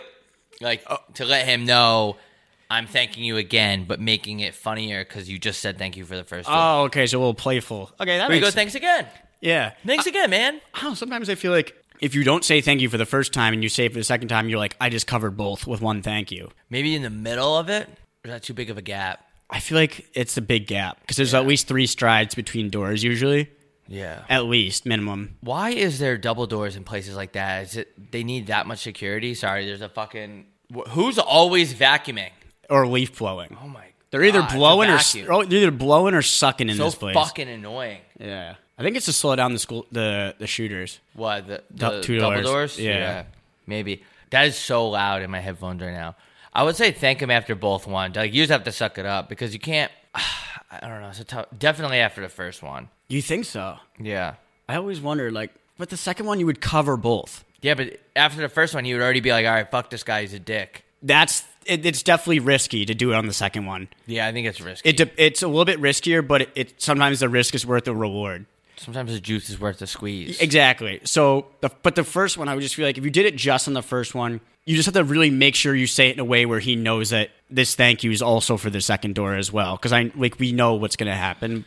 Speaker 4: like oh. to let him know I'm thanking you again, but making it funnier because you just said thank you for the first one.
Speaker 5: Oh, okay, so a little playful. Okay, that makes
Speaker 4: go. Thanks again.
Speaker 5: yeah.
Speaker 4: Thanks again, man.
Speaker 5: I sometimes I feel like if you don't say thank you for the first time and you say it for the second time, you're like, I just covered both with one thank you.
Speaker 4: Maybe in the middle of it, Or is that too big of a gap?
Speaker 5: I feel like it's a big gap because there's at least three strides between doors usually,
Speaker 4: Yeah.
Speaker 5: at least minimum.
Speaker 4: Why is there double doors in places like that? Is it they need that much security? Sorry, there's a fucking wh- who's always vacuuming?
Speaker 5: Or leaf blowing.
Speaker 4: Oh my!
Speaker 5: They're either
Speaker 4: God,
Speaker 5: blowing or
Speaker 4: vacuum.
Speaker 5: oh, they're either blowing or sucking in
Speaker 4: so
Speaker 5: this place.
Speaker 4: So fucking annoying.
Speaker 5: Yeah, I think it's to slow down the school the the shooters.
Speaker 4: What the, the
Speaker 5: two
Speaker 4: double
Speaker 5: doors.
Speaker 4: doors?
Speaker 5: Yeah.
Speaker 4: maybe that is so loud in my headphones right now. I would say thank him after both one. Like you just have to suck it up because you can't. I don't know. It's a tough. Definitely after the first one.
Speaker 5: You think so?
Speaker 4: Yeah.
Speaker 5: I always wonder, like, but the second one you would cover both.
Speaker 4: Yeah, but after the first one, you would already be like, "All right, fuck this guy. He's a dick."
Speaker 5: That's it, it's definitely risky to do it on the second one.
Speaker 4: Yeah, I think it's risky.
Speaker 5: It de- it's a little bit riskier, but it, it sometimes the risk is worth the reward.
Speaker 4: Sometimes the juice is worth the squeeze.
Speaker 5: Exactly. So, the, but the first one, I would just feel like if you did it just on the first one, you just have to really make sure you say it in a way where he knows that this thank you is also for the second door as well. Because I like we know what's going to happen.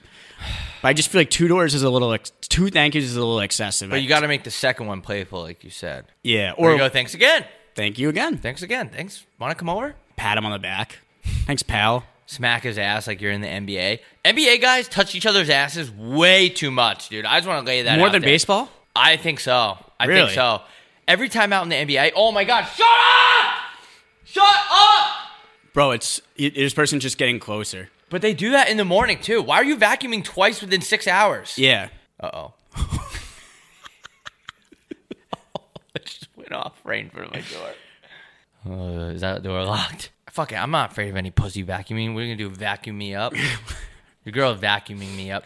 Speaker 5: But I just feel like two doors is a little ex- two thank yous is a little excessive.
Speaker 4: But you got to make the second one playful, like you said.
Speaker 5: yeah.
Speaker 4: Or
Speaker 5: Or
Speaker 4: you go, thanks again.
Speaker 5: Thank you again.
Speaker 4: Thanks again. Thanks. Want to come over?
Speaker 5: Pat him on the back. Thanks, pal.
Speaker 4: Smack his ass like you're in the NBA. NBA guys touch each other's asses way too much, dude. I just want to lay that
Speaker 5: More than
Speaker 4: there.
Speaker 5: baseball.
Speaker 4: I think so. I
Speaker 5: Really?
Speaker 4: think so. Every time out in the NBA, oh my god, shut up! Shut up!
Speaker 5: Bro, it's it, this person's just getting closer.
Speaker 4: But they do that in the morning too. Why are you vacuuming twice within six hours?
Speaker 5: Yeah.
Speaker 4: Uh oh. it just went off right in front of my door. Uh, is that door locked? Fuck it, I'm not afraid of any pussy vacuuming. What are you gonna do? Vacuum me up? Your girl vacuuming me up.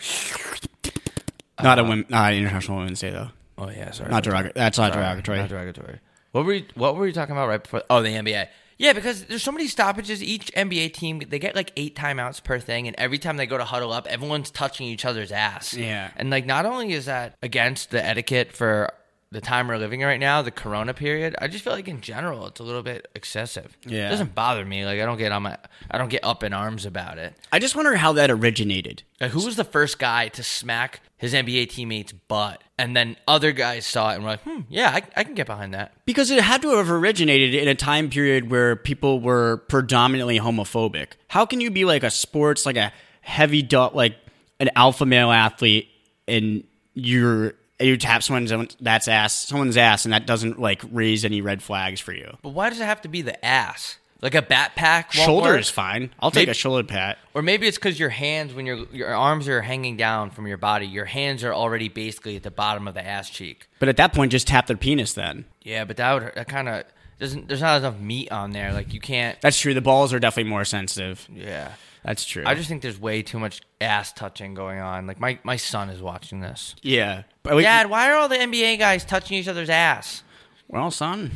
Speaker 5: Not a women, not International Women's Day though.
Speaker 4: Oh yeah, sorry.
Speaker 5: Not derogatory. That's not
Speaker 4: Sorry,
Speaker 5: derogatory.
Speaker 4: Not derogatory. What were you, what were you talking about right before? Oh, the NBA. Yeah, because there's so many stoppages. Each NBA team they get like eight timeouts per thing, and every time they go to huddle up, everyone's touching each other's ass.
Speaker 5: Yeah.
Speaker 4: and like not only is that against the etiquette for the time we're living in right now, the Corona period, I just feel like in general it's a little bit excessive.
Speaker 5: Yeah.
Speaker 4: it doesn't bother me. Like I don't get on my, I don't get up in arms about it.
Speaker 5: I just wonder how that originated.
Speaker 4: Like, who was the first guy to smack his NBA teammate's butt? And then other guys saw it and were like, hmm, yeah, I, I can get behind that.
Speaker 5: Because it had to have originated in a time period where people were predominantly homophobic. How can you be like a sports, like a heavy, like an alpha male athlete, and you're you tap someone's that's ass, someone's ass, and that doesn't like raise any red flags for you?
Speaker 4: But why does it have to be the ass? Like a backpack?
Speaker 5: Shoulder
Speaker 4: work?
Speaker 5: is fine. I'll take
Speaker 4: Maybe-
Speaker 5: a shoulder pat.
Speaker 4: Or maybe it's because your hands, when your your arms are hanging down from your body, your hands are already basically at the bottom of the ass cheek.
Speaker 5: But at that point, just tap their penis. Then
Speaker 4: Yeah, but that would that kind of doesn't. There's not enough meat on there. Like you can't.
Speaker 5: that's true. The balls are definitely more sensitive.
Speaker 4: Yeah.
Speaker 5: That's true.
Speaker 4: I just think there's way too much ass touching going on. Like my my son is watching this.
Speaker 5: yeah. But we-
Speaker 4: Dad, why are all the NBA guys touching each other's ass?
Speaker 5: well, son,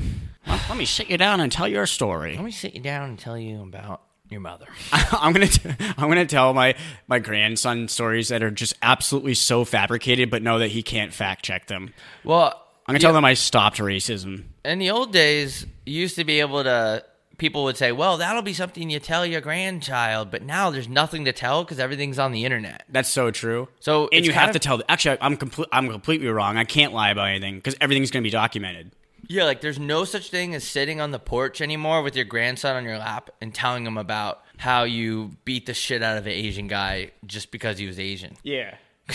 Speaker 5: let, let me sit you down and tell your story.
Speaker 4: Let me sit you down and tell you about your mother.
Speaker 5: I'm gonna t- I'm gonna tell my my grandson stories that are just absolutely so fabricated, but know that he can't fact check them.
Speaker 4: Well,
Speaker 5: I'm gonna tell them I stopped racism.
Speaker 4: in the old days, you used to be able to. People would say, "Well, that'll be something you tell your grandchild," but now there's nothing to tell because everything's on the internet.
Speaker 5: That's so true.
Speaker 4: So
Speaker 5: and you have
Speaker 4: of-
Speaker 5: to tell. Actually, I'm complete. I'm completely wrong. I can't lie about anything because everything's gonna be documented.
Speaker 4: Yeah, like there's no such thing as sitting on the porch anymore with your grandson on your lap and telling him about how you beat the shit out of an Asian guy just because he was Asian.
Speaker 5: Yeah.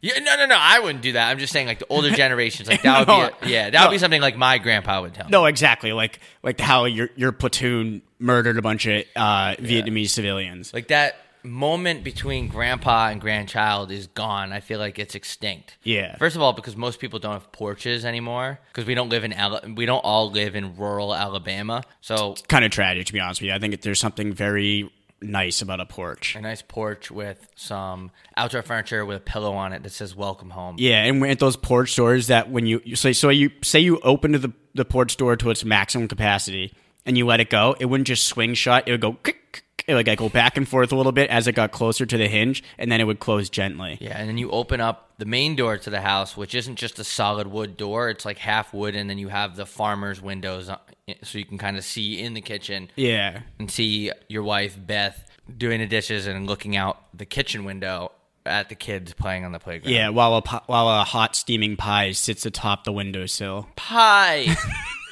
Speaker 4: yeah, no, no, no. I wouldn't do that. I'm just saying, like the older generations, like that would
Speaker 5: No,
Speaker 4: be, a, yeah, that would
Speaker 5: no.
Speaker 4: be something like my grandpa would tell. me.
Speaker 5: No, exactly. Like like how your your platoon murdered a bunch of uh, Vietnamese civilians.
Speaker 4: Like that moment between grandpa and grandchild is gone. I feel like it's extinct.
Speaker 5: Yeah.
Speaker 4: First of all, because most people don't have porches anymore, because we don't live in Ala- we don't all live in rural Alabama. So
Speaker 5: kind of tragic to be honest with you. I think there's something very nice about a porch.
Speaker 4: a nice porch with some outdoor furniture with a pillow on it that says "Welcome Home."
Speaker 5: Yeah, and at those porch doors that when you, say so you say you open to the the porch door to its maximum capacity and you let it go, it wouldn't just swing shut. It would go kick, it would like go back and forth a little bit as it got closer to the hinge, and then it would close gently.
Speaker 4: Yeah, and then you open up the main door to the house, which isn't just a solid wood door; it's like half wood, and then you have the farmer's windows, uh, so you can kind of see in the kitchen.
Speaker 5: Yeah.
Speaker 4: and see your wife Beth doing the dishes and looking out the kitchen window at the kids playing on the playground.
Speaker 5: Yeah, while a while a hot steaming pie sits atop the windowsill.
Speaker 4: pie.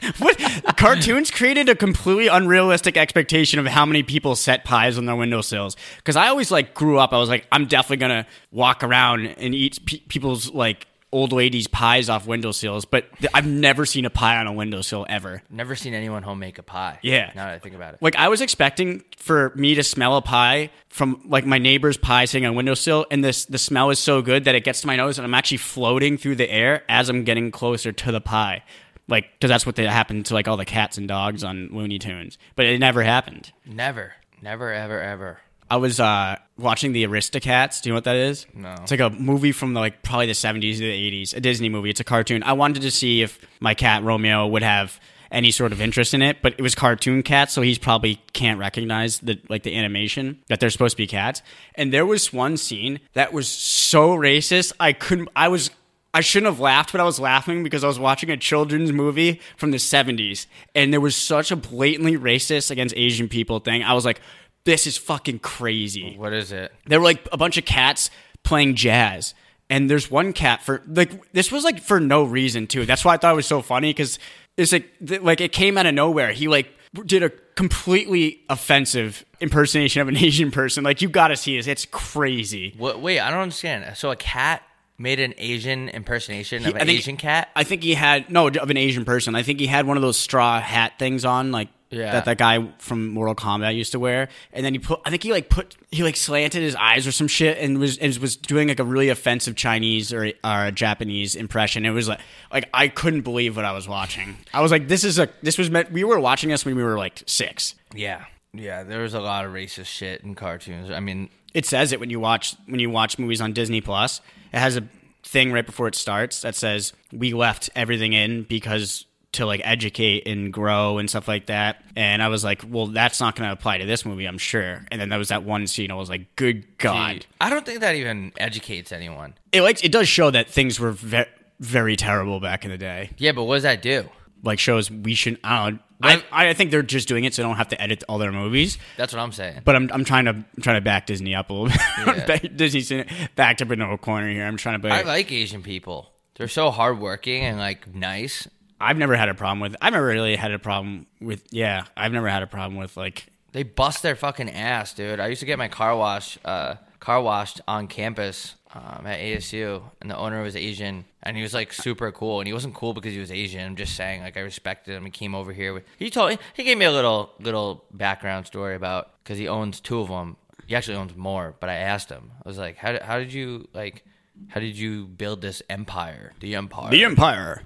Speaker 5: what cartoons created a completely unrealistic expectation of how many people set pies on their windowsills. Because I always like grew up, I was like, I'm definitely gonna walk around and eat pe- people's like old ladies' pies off windowsills. But th- I've never seen a pie on a windowsill ever.
Speaker 4: Never seen anyone home make a pie.
Speaker 5: Yeah.
Speaker 4: Now that I think about it.
Speaker 5: Like I was expecting for me to smell a pie from like my neighbor's pie sitting on a windowsill, and this the smell is so good that it gets to my nose, and I'm actually floating through the air as I'm getting closer to the pie. Like, because that's what they happened to like all the cats and dogs on Looney Tunes, but it never happened.
Speaker 4: Never. Never, ever, ever.
Speaker 5: I was uh, watching the Aristocats. Do you know what that is?
Speaker 4: No.
Speaker 5: It's like a movie from the, like probably the 70s or the 80s, a Disney movie. It's a cartoon. I wanted to see if my cat Romeo would have any sort of interest in it, but it was cartoon cats, so he's probably can't recognize the like the animation that they're supposed to be cats. And there was one scene that was so racist. I couldn't. I was. I shouldn't have laughed, but I was laughing because I was watching a children's movie from the 70s, and there was such a blatantly racist against Asian people thing. I was like, this is fucking crazy.
Speaker 4: What is it?
Speaker 5: There were like a bunch of cats playing jazz. And there's one cat for like this was like for no reason too. That's why I thought it was so funny because it's like th- like it came out of nowhere. He like did a completely offensive impersonation of an Asian person. Like you got to see this. It's crazy.
Speaker 4: What? Wait, I don't understand. So a cat made an Asian impersonation of an
Speaker 5: think-
Speaker 4: Asian cat?
Speaker 5: I think he had no of an Asian person. I think he had one of those straw hat things on, like
Speaker 4: Yeah.
Speaker 5: that that guy from Mortal Kombat used to wear. And then he put, I think he like put, he like slanted his eyes or some shit, and was and was doing like a really offensive Chinese or, or Japanese impression. It was like, like I couldn't believe what I was watching. I was like, this is a, this was meant. We were watching this when we were like six.
Speaker 4: Yeah. Yeah, there was a lot of racist shit in cartoons. I mean,
Speaker 5: it says it when you watch when you watch movies on Disney Plus. It has a thing right before it starts that says we left everything in because to like educate and grow and stuff like that. And I was like, well, that's not going to apply to this movie, I'm sure. And then there was that one scene. I was like, good god.
Speaker 4: I don't think that even educates anyone.
Speaker 5: It like it does show that things were ve- very terrible back in the day.
Speaker 4: Yeah, but what does that do?
Speaker 5: Like shows we should. I don't. know. I, I think they're just doing it so they don't have to edit all their movies.
Speaker 4: That's what I'm saying.
Speaker 5: But I'm, I'm trying to I'm trying to back Disney up a little bit. Back- Disney's backed up in a corner here. I'm trying to. Back.
Speaker 4: I like Asian people. They're so hardworking and like nice.
Speaker 5: I've never had a problem with. I've never really had a problem with. Yeah, I've never had a problem with like.
Speaker 4: They bust their fucking ass, dude. I used to get my car wash, uh, car washed on campus um, at ASU, and the owner was Asian, and he was like super cool. And he wasn't cool because he was Asian. I'm just saying, like I respected him. He came over here. With, he told he gave me a little little background story about because he owns two of them. He actually owns more, but I asked him. I was like, how how did you like? How did you build this empire? The empire.
Speaker 5: The Empire.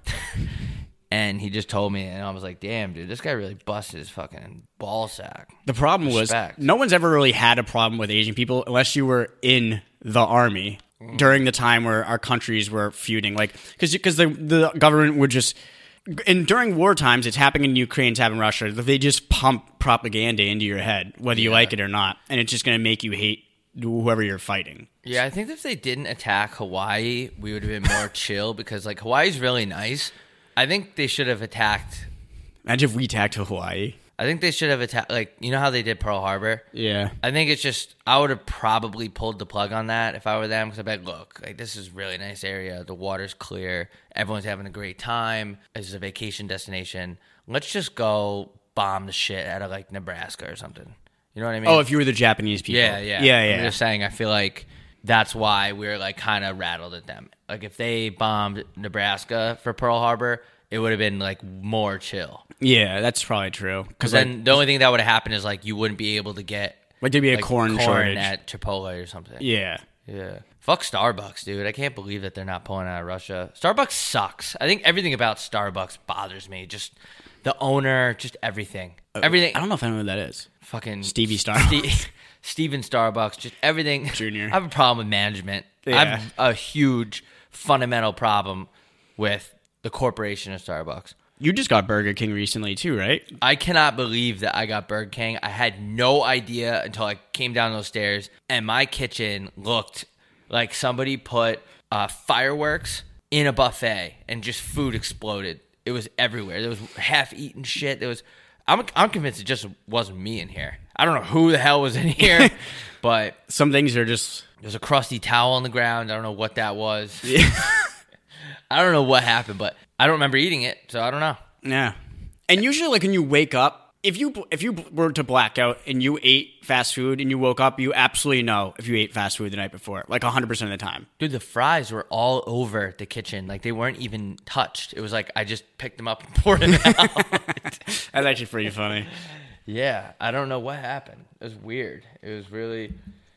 Speaker 4: and he just told me, and I was like, "Damn, dude, this guy really busted his fucking ball sack."
Speaker 5: The problem was no one's ever really had a problem with Asian people unless you were in the army
Speaker 4: Mm.
Speaker 5: during the time where our countries were feuding. Like because because the the government would just. And during war times, it's happening in Ukraine, it's happening in Russia. They just pump propaganda into your head, whether you like it or not, and it's just going to make you hate whoever you're fighting.
Speaker 4: Yeah, I think if they didn't attack Hawaii, we would have been more chill because like Hawaii's really nice. I think they should have attacked.
Speaker 5: Imagine if we attacked Hawaii.
Speaker 4: I think they should have attacked. Like you know how they did Pearl Harbor.
Speaker 5: Yeah.
Speaker 4: I think it's just I would have probably pulled the plug on that if I were them because I'd be like, look, like this is a really nice area. The water's clear. Everyone's having a great time. This is a vacation destination. Let's just go bomb the shit out of like Nebraska or something. You know what I mean?
Speaker 5: Oh, if you were the Japanese people.
Speaker 4: Yeah, yeah,
Speaker 5: Yeah,
Speaker 4: I'm just saying. I feel like that's why we're like kind of rattled at them. Like if they bombed Nebraska for Pearl Harbor, it would have been like more chill.
Speaker 5: Yeah, that's probably true.
Speaker 4: Because then the only thing that would have happened is like you wouldn't be able to get
Speaker 5: like there'd be a
Speaker 4: like,
Speaker 5: corn, shortage.
Speaker 4: at Chipotle or something.
Speaker 5: yeah.
Speaker 4: Yeah. Fuck Starbucks, dude. I can't believe that they're not pulling out of Russia. Starbucks sucks. I think everything about Starbucks bothers me. Just the owner, just everything. Uh, everything.
Speaker 5: I don't know if I know who that is.
Speaker 4: fucking
Speaker 5: Stevie Starbucks.
Speaker 4: Ste- Steven Starbucks, just everything.
Speaker 5: Junior.
Speaker 4: I have a problem with management. I have a huge fundamental problem with the corporation of Starbucks.
Speaker 5: You just got Burger King recently too, right?
Speaker 4: I cannot believe that I got Burger King. I had no idea until I came down those stairs, and my kitchen looked like somebody put uh, fireworks in a buffet, and just food exploded. It was everywhere. There was half-eaten shit. There was. I'm I'm convinced it just wasn't me in here. I don't know who the hell was in here, but
Speaker 5: Some things are just
Speaker 4: there's a crusty towel on the ground. I don't know what that was. I don't know what happened, but I don't remember eating it, so I don't know.
Speaker 5: yeah. And usually, like when you wake up, if you if you were to black out and you ate fast food and you woke up, you absolutely know if you ate fast food the night before, like hundred percent of the time.
Speaker 4: Dude, the fries were all over the kitchen. Like they weren't even touched. It was like I just picked them up and poured them out.
Speaker 5: That's actually pretty funny.
Speaker 4: yeah, I don't know what happened. It was weird. It was really.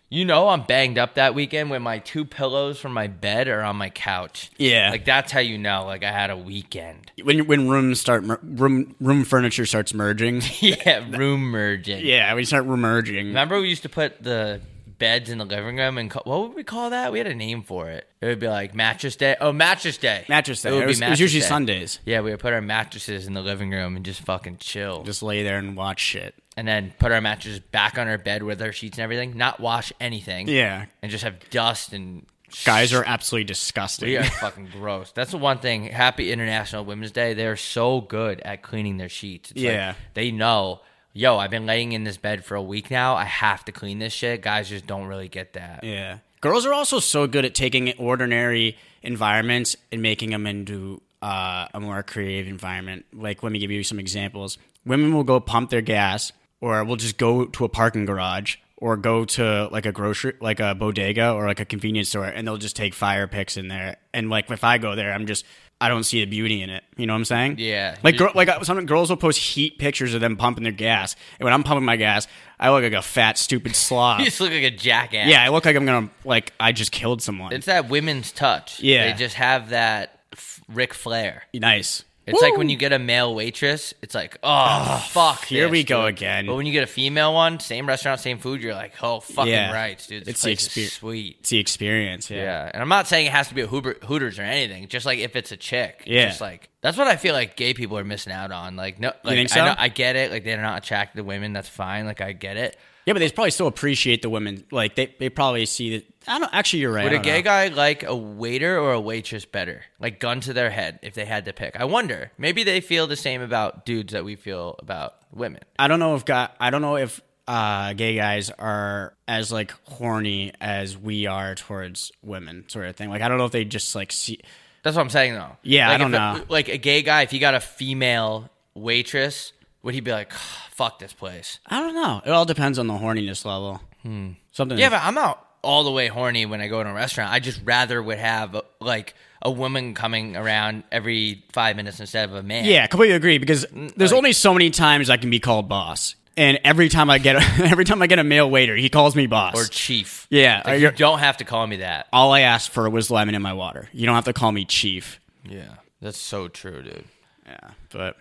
Speaker 4: You know, I'm banged up that weekend when my two pillows from my bed are on my couch.
Speaker 5: Yeah.
Speaker 4: Like that's how you know. Like I had a weekend.
Speaker 5: When when rooms start mer- room room furniture starts merging.
Speaker 4: yeah, room merging.
Speaker 5: yeah, we start merging.
Speaker 4: Remember we used to put the beds in the living room and what would we call that? We had a name for it. It would be like mattress day. Oh, mattress day.
Speaker 5: Mattress day.
Speaker 4: It, would
Speaker 5: It
Speaker 4: be
Speaker 5: was, it was usually
Speaker 4: day.
Speaker 5: Sundays.
Speaker 4: Yeah, we would put our mattresses in the living room and just fucking chill.
Speaker 5: Just lay there and watch shit.
Speaker 4: and then put our mattresses back on our bed with our sheets and everything. Not wash anything.
Speaker 5: Yeah.
Speaker 4: And just have dust and
Speaker 5: Guys are absolutely disgusting.
Speaker 4: we are fucking gross. That's the one thing. Happy International Women's Day. They're so good at cleaning their sheets. It's like
Speaker 5: Yeah.
Speaker 4: they know. Yo, I've been laying in this bed for a week now. I have to clean this shit. Guys just don't really get that.
Speaker 5: Yeah. Girls are also so good at taking ordinary environments and making them into uh, a more creative environment. Like, let me give you some examples. Women will go pump their gas, or will just go to a parking garage, or go to like a grocery, like a bodega, or like a convenience store, and they'll just take fire picks in there. And like, if I go there, I'm just. I don't see the beauty in it. You know what I'm saying?
Speaker 4: Yeah.
Speaker 5: Like, girl, like uh, some girls will post heat pictures of them pumping their gas, and when I'm pumping my gas, I look like a fat, stupid slob.
Speaker 4: You just look like a jackass.
Speaker 5: Yeah, I look like I'm gonna like I just killed someone.
Speaker 4: It's that women's touch.
Speaker 5: Yeah.
Speaker 4: They just have that f- Ric Flair.
Speaker 5: nice.
Speaker 4: It's like when you get a male waitress, it's like, oh, fuck.
Speaker 5: here
Speaker 4: this,
Speaker 5: we go
Speaker 4: dude.
Speaker 5: again.
Speaker 4: But when you get a female one, same restaurant, same food, you're like, oh, fucking
Speaker 5: Yeah.
Speaker 4: right, dude.
Speaker 5: It's the
Speaker 4: place
Speaker 5: exper-
Speaker 4: is sweet.
Speaker 5: It's the experience. Yeah.
Speaker 4: Yeah. And I'm not saying it has to be a Hoover, Hooters or anything. Just like if it's a chick.
Speaker 5: Yeah.
Speaker 4: Just like, that's what I feel like gay people are missing out on. Like, no, like,
Speaker 5: think
Speaker 4: I,
Speaker 5: so?
Speaker 4: know, I get it. Like, they're not attracted to women. That's fine. Like, I get it.
Speaker 5: Yeah, but they probably still appreciate the women. Like they, they probably see that. I don't actually. You're right.
Speaker 4: Would a gay
Speaker 5: know.
Speaker 4: guy like a waiter or a waitress better? Like gun to their head if they had to pick. I wonder. Maybe they feel the same about dudes that we feel about women.
Speaker 5: I don't know if guy. I don't know if uh, gay guys are as like horny as we are towards women, sort of thing. Like I don't know if they just like see.
Speaker 4: That's what I'm saying though.
Speaker 5: Yeah, I don't
Speaker 4: if a-
Speaker 5: know.
Speaker 4: like a gay guy, if he got a female waitress, would he be like, "Fuck this place"?
Speaker 5: I don't know. It all depends on the horniness level.
Speaker 4: Hmm. Something. Yeah, but I'm not all the way horny when I go to a restaurant. I just rather would have like a woman coming around every five minutes instead of a man.
Speaker 5: Yeah, completely agree. Because there's
Speaker 4: like-
Speaker 5: only so many times I can be called boss, and every time I get a, every time I get a male waiter, he calls me boss.
Speaker 4: Or chief.
Speaker 5: Yeah,
Speaker 4: Like, you don't have to call me that.
Speaker 5: all I asked for was lemon in my water. You don't have to call me chief.
Speaker 4: Yeah, that's so true, dude.
Speaker 5: Yeah, but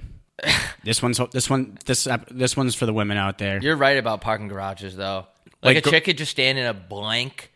Speaker 5: this one's this one this this one's for the women out there.
Speaker 4: You're right about parking garages, though. Like,
Speaker 5: Like,
Speaker 4: a chick could just stand in a blank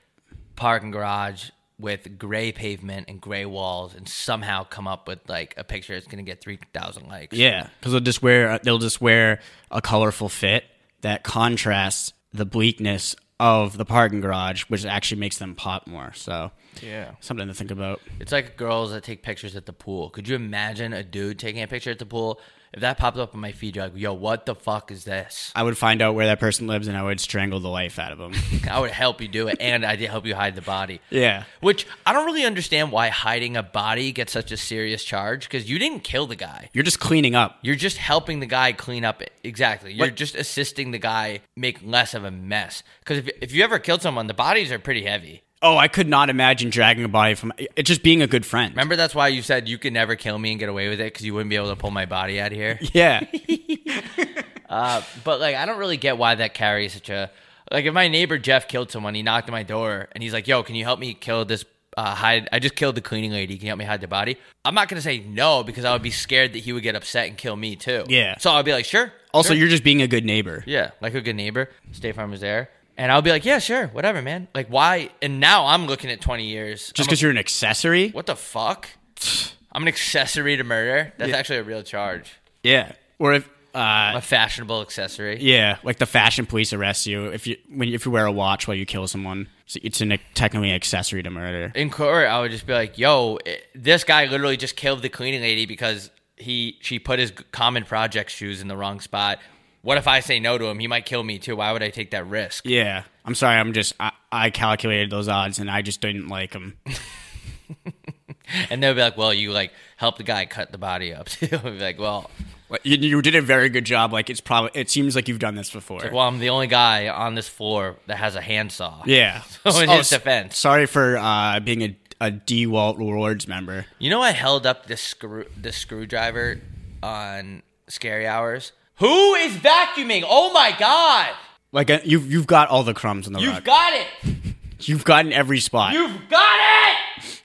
Speaker 4: parking garage with gray pavement and gray walls, and somehow come up with like a picture that's gonna get three thousand likes.
Speaker 5: Yeah, because they'll just wear they'll just wear a colorful fit that contrasts the bleakness of the parking garage, which actually makes them pop more. So
Speaker 4: yeah.
Speaker 5: something to think about.
Speaker 4: It's like girls that take pictures at the pool. Could you imagine a dude taking a picture at the pool? If that popped up on my feed, you're like, yo, what the fuck is this?
Speaker 5: I would find out where that person lives and I would strangle the life out of them.
Speaker 4: I would help you do it, and I'd help you hide the body.
Speaker 5: yeah.
Speaker 4: Which I don't really understand why hiding a body gets such a serious charge because you didn't kill the guy.
Speaker 5: You're just cleaning up.
Speaker 4: You're just helping the guy clean up. It. Exactly. You're
Speaker 5: What-
Speaker 4: just assisting the guy make less of a mess. Because if, if you ever killed someone, the bodies are pretty heavy.
Speaker 5: Oh, I could not imagine dragging a body from it just being a good friend.
Speaker 4: Remember, that's why you said you could never kill me and get away with it because you wouldn't be able to pull my body out of here.
Speaker 5: Yeah.
Speaker 4: Uh, but like, I don't really get why that carries such a like. If my neighbor Jeff killed someone, he knocked on my door and he's like, "Yo, can you help me kill this?" Uh, hide. I just killed the cleaning lady. Can you help me hide the body? I'm not gonna say no because I would be scared that he would get upset and kill me too.
Speaker 5: Yeah.
Speaker 4: So I'll be like, sure.
Speaker 5: also,
Speaker 4: sure.
Speaker 5: you're just being a good neighbor.
Speaker 4: Yeah, like a good neighbor. State Farm is there. And I'll be like, yeah, sure, whatever, man. Like, why? And now I'm looking at 20 years.
Speaker 5: Just because you're an accessory.
Speaker 4: what the fuck? I'm an accessory to murder. That's actually a real charge.
Speaker 5: Yeah. Or if
Speaker 4: A
Speaker 5: uh
Speaker 4: fashionable accessory.
Speaker 5: yeah, like the fashion police arrest you if you when if you wear a watch while you kill someone. So it's an technically accessory to murder.
Speaker 4: In court, I would just be like, yo, eh, this guy literally just killed the cleaning lady because he she put his common project shoes in the wrong spot. What if I say no to him? He might kill me too. Why would I take that risk?
Speaker 5: Yeah. I'm sorry. I'm just I, I calculated those odds and I just didn't like him.
Speaker 4: And they'll be like, well, you like help the guy cut the body up too. Be like, well,
Speaker 5: You, you did a very good job. Like it's probably it seems like you've done this before.
Speaker 4: Like, Well, I'm the only guy on this floor that has a handsaw.
Speaker 5: yeah.
Speaker 4: So in
Speaker 5: Oh,
Speaker 4: his defense.
Speaker 5: sorry for uh, being a a DeWalt Rewards member.
Speaker 4: You know, I held up this screw this screwdriver on Scary Hours. Who is vacuuming? Oh my god!
Speaker 5: Like uh, you've you've got all the crumbs on the
Speaker 4: You've
Speaker 5: rug.
Speaker 4: got it.
Speaker 5: you've gotten every spot.
Speaker 4: You've got it.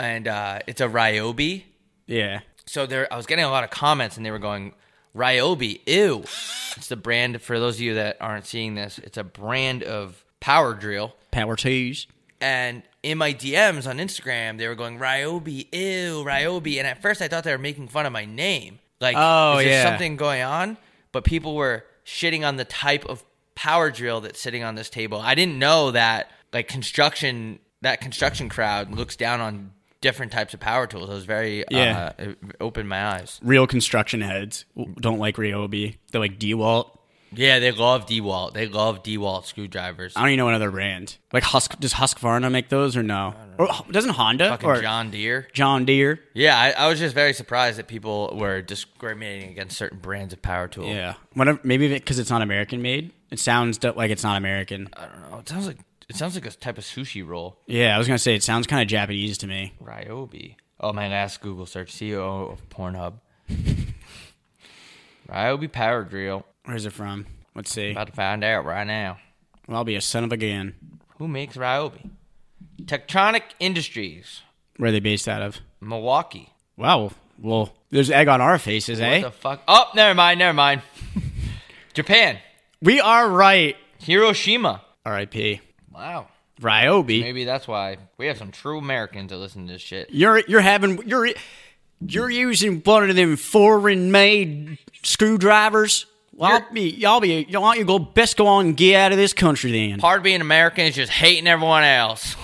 Speaker 4: And uh, it's a Ryobi.
Speaker 5: yeah.
Speaker 4: So there, I was getting a lot of comments, and they were going, "Ryobi, ew." It's the brand for those of you that aren't seeing this. It's a brand of power drill.
Speaker 5: Power twos.
Speaker 4: And in my DMs on Instagram, they were going, Ryobi, ew, Ryobi. And at first, I thought they were making fun of my name. Like,
Speaker 5: Oh,
Speaker 4: is there
Speaker 5: yeah.
Speaker 4: something going on? But people were shitting on the type of power drill that's sitting on this table. I didn't know that, like, construction, that construction crowd looks down on different types of power tools. It was very,
Speaker 5: Yeah.
Speaker 4: uh, it opened my eyes.
Speaker 5: Real construction heads don't like Ryobi. They're like DeWalt.
Speaker 4: Yeah, they love DeWalt. They love DeWalt screwdrivers.
Speaker 5: I don't even know another brand. Like Husk, does Husqvarna make those or no? Or doesn't Honda
Speaker 4: Fucking
Speaker 5: or
Speaker 4: John Deere.
Speaker 5: John Deere?
Speaker 4: Yeah, I, I was just very surprised that people were discriminating against certain brands of power tool.
Speaker 5: Yeah, whatever. Maybe because it's not American made. It sounds d- like it's not American.
Speaker 4: I don't know. It sounds like it sounds like a type of sushi roll.
Speaker 5: Yeah, I was gonna say it sounds kind of Japanese to me.
Speaker 4: Ryobi. Oh, my last Google search. CEO of Pornhub. Ryobi power drill.
Speaker 5: Where's it from? Let's see.
Speaker 4: About to find out right now.
Speaker 5: Well, I'll be a son of a gun.
Speaker 4: Who makes Ryobi? Techtronic Industries,
Speaker 5: Where are they based out of?
Speaker 4: Milwaukee.
Speaker 5: Wow. Well, there's egg on our faces, eh?
Speaker 4: What the fuck? Oh, never mind. Never mind. Japan.
Speaker 5: we are right.
Speaker 4: Hiroshima.
Speaker 5: R.I.P.
Speaker 4: Wow.
Speaker 5: Ryobi.
Speaker 4: Maybe that's why we have some true Americans that listen to this shit.
Speaker 5: You're you're having you're you're using one of them foreign made screwdrivers. Well, I'll be y'all be y'all want you go best go on and get out of this country then.
Speaker 4: Part of being American is just hating everyone else.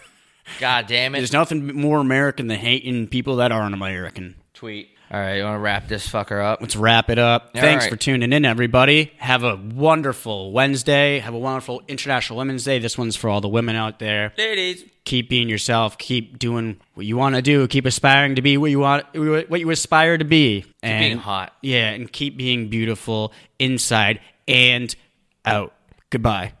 Speaker 4: God damn it.
Speaker 5: There's nothing more American than hating people that aren't American.
Speaker 4: Tweet. All right, you want to wrap this fucker up?
Speaker 5: Let's wrap it up.
Speaker 4: All
Speaker 5: Thanks
Speaker 4: right.
Speaker 5: for tuning in, everybody. Have a wonderful Wednesday. Have a wonderful International Women's Day. This one's for all the women out there.
Speaker 4: Ladies.
Speaker 5: Keep being yourself. Keep doing what you want to do. Keep aspiring to be what you want, what you aspire to be. and
Speaker 4: being hot.
Speaker 5: Yeah, and keep being beautiful inside and out. Goodbye.